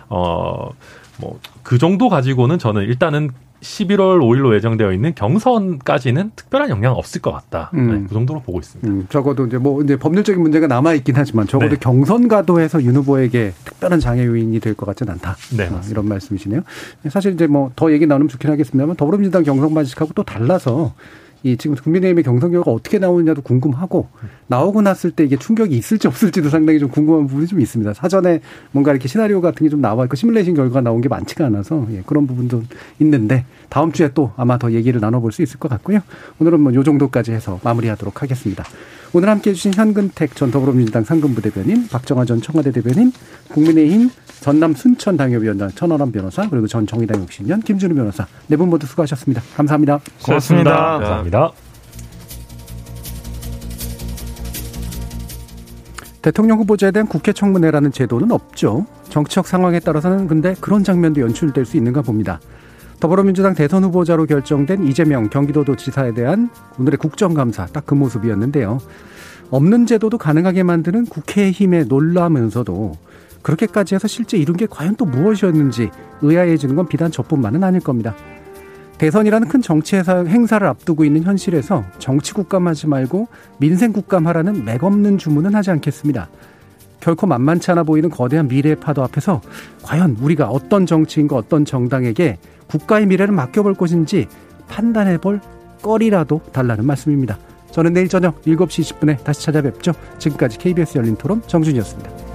어 뭐 그 정도 가지고는 저는 일단은 11월 5일로 예정되어 있는 경선까지는 특별한 영향 없을 것 같다. 음. 네, 그 정도로 보고 있습니다. 음, 적어도 이제 뭐 이제 법률적인 문제가 남아 있긴 하지만 적어도 네. 경선 가도에서 윤 후보에게 특별한 장애 요인이 될 것 같지는 않다. 네, 아. 이런 말씀이시네요. 사실 이제 뭐 더 얘기 나누면 좋긴 하겠습니다만 더불어민주당 경선 방식하고 또 달라서 이 지금 국민의힘의 경선 결과가 어떻게 나오느냐도 궁금하고 나오고 났을 때 이게 충격이 있을지 없을지도 상당히 좀 궁금한 부분이 좀 있습니다. 사전에 뭔가 이렇게 시나리오 같은 게 좀 나와 있고 시뮬레이션 결과가 나온 게 많지가 않아서 예, 그런 부분도 있는데 다음 주에 또 아마 더 얘기를 나눠볼 수 있을 것 같고요. 오늘은 뭐 요 정도까지 해서 마무리하도록 하겠습니다. 오늘 함께해 주신 현근택 전 더불어민주당 상근부 대변인, 박정화 전 청와대 대변인, 국민의힘 전남 순천 당협위원장 천하람 변호사 그리고 전 정의당 욕심위원 김준우 변호사 네 분 모두 수고하셨습니다. 감사합니다. 고맙습니다. 감사합니다. 대통령 후보자에 대한 국회 청문회라는 제도는 없죠. 정치적 상황에 따라서는 근데 그런 장면도 연출될 수 있는가 봅니다. 더불어민주당 대선 후보자로 결정된 이재명 경기도도지사에 대한 오늘의 국정감사 딱 그 모습이었는데요. 없는 제도도 가능하게 만드는 국회의 힘에 놀라면서도 그렇게까지 해서 실제 이룬 게 과연 또 무엇이었는지 의아해지는 건 비단 저뿐만은 아닐 겁니다. 대선이라는 큰 정치 행사를 앞두고 있는 현실에서 정치 국감하지 말고 민생 국감하라는 맥없는 주문은 하지 않겠습니다. 결코 만만치 않아 보이는 거대한 미래의 파도 앞에서 과연 우리가 어떤 정치인과 어떤 정당에게 국가의 미래를 맡겨볼 것인지 판단해 볼 거리라도 달라는 말씀입니다. 저는 내일 저녁 7시 20분에 다시 찾아뵙죠. 지금까지 KBS 열린 토론 정준이었습니다.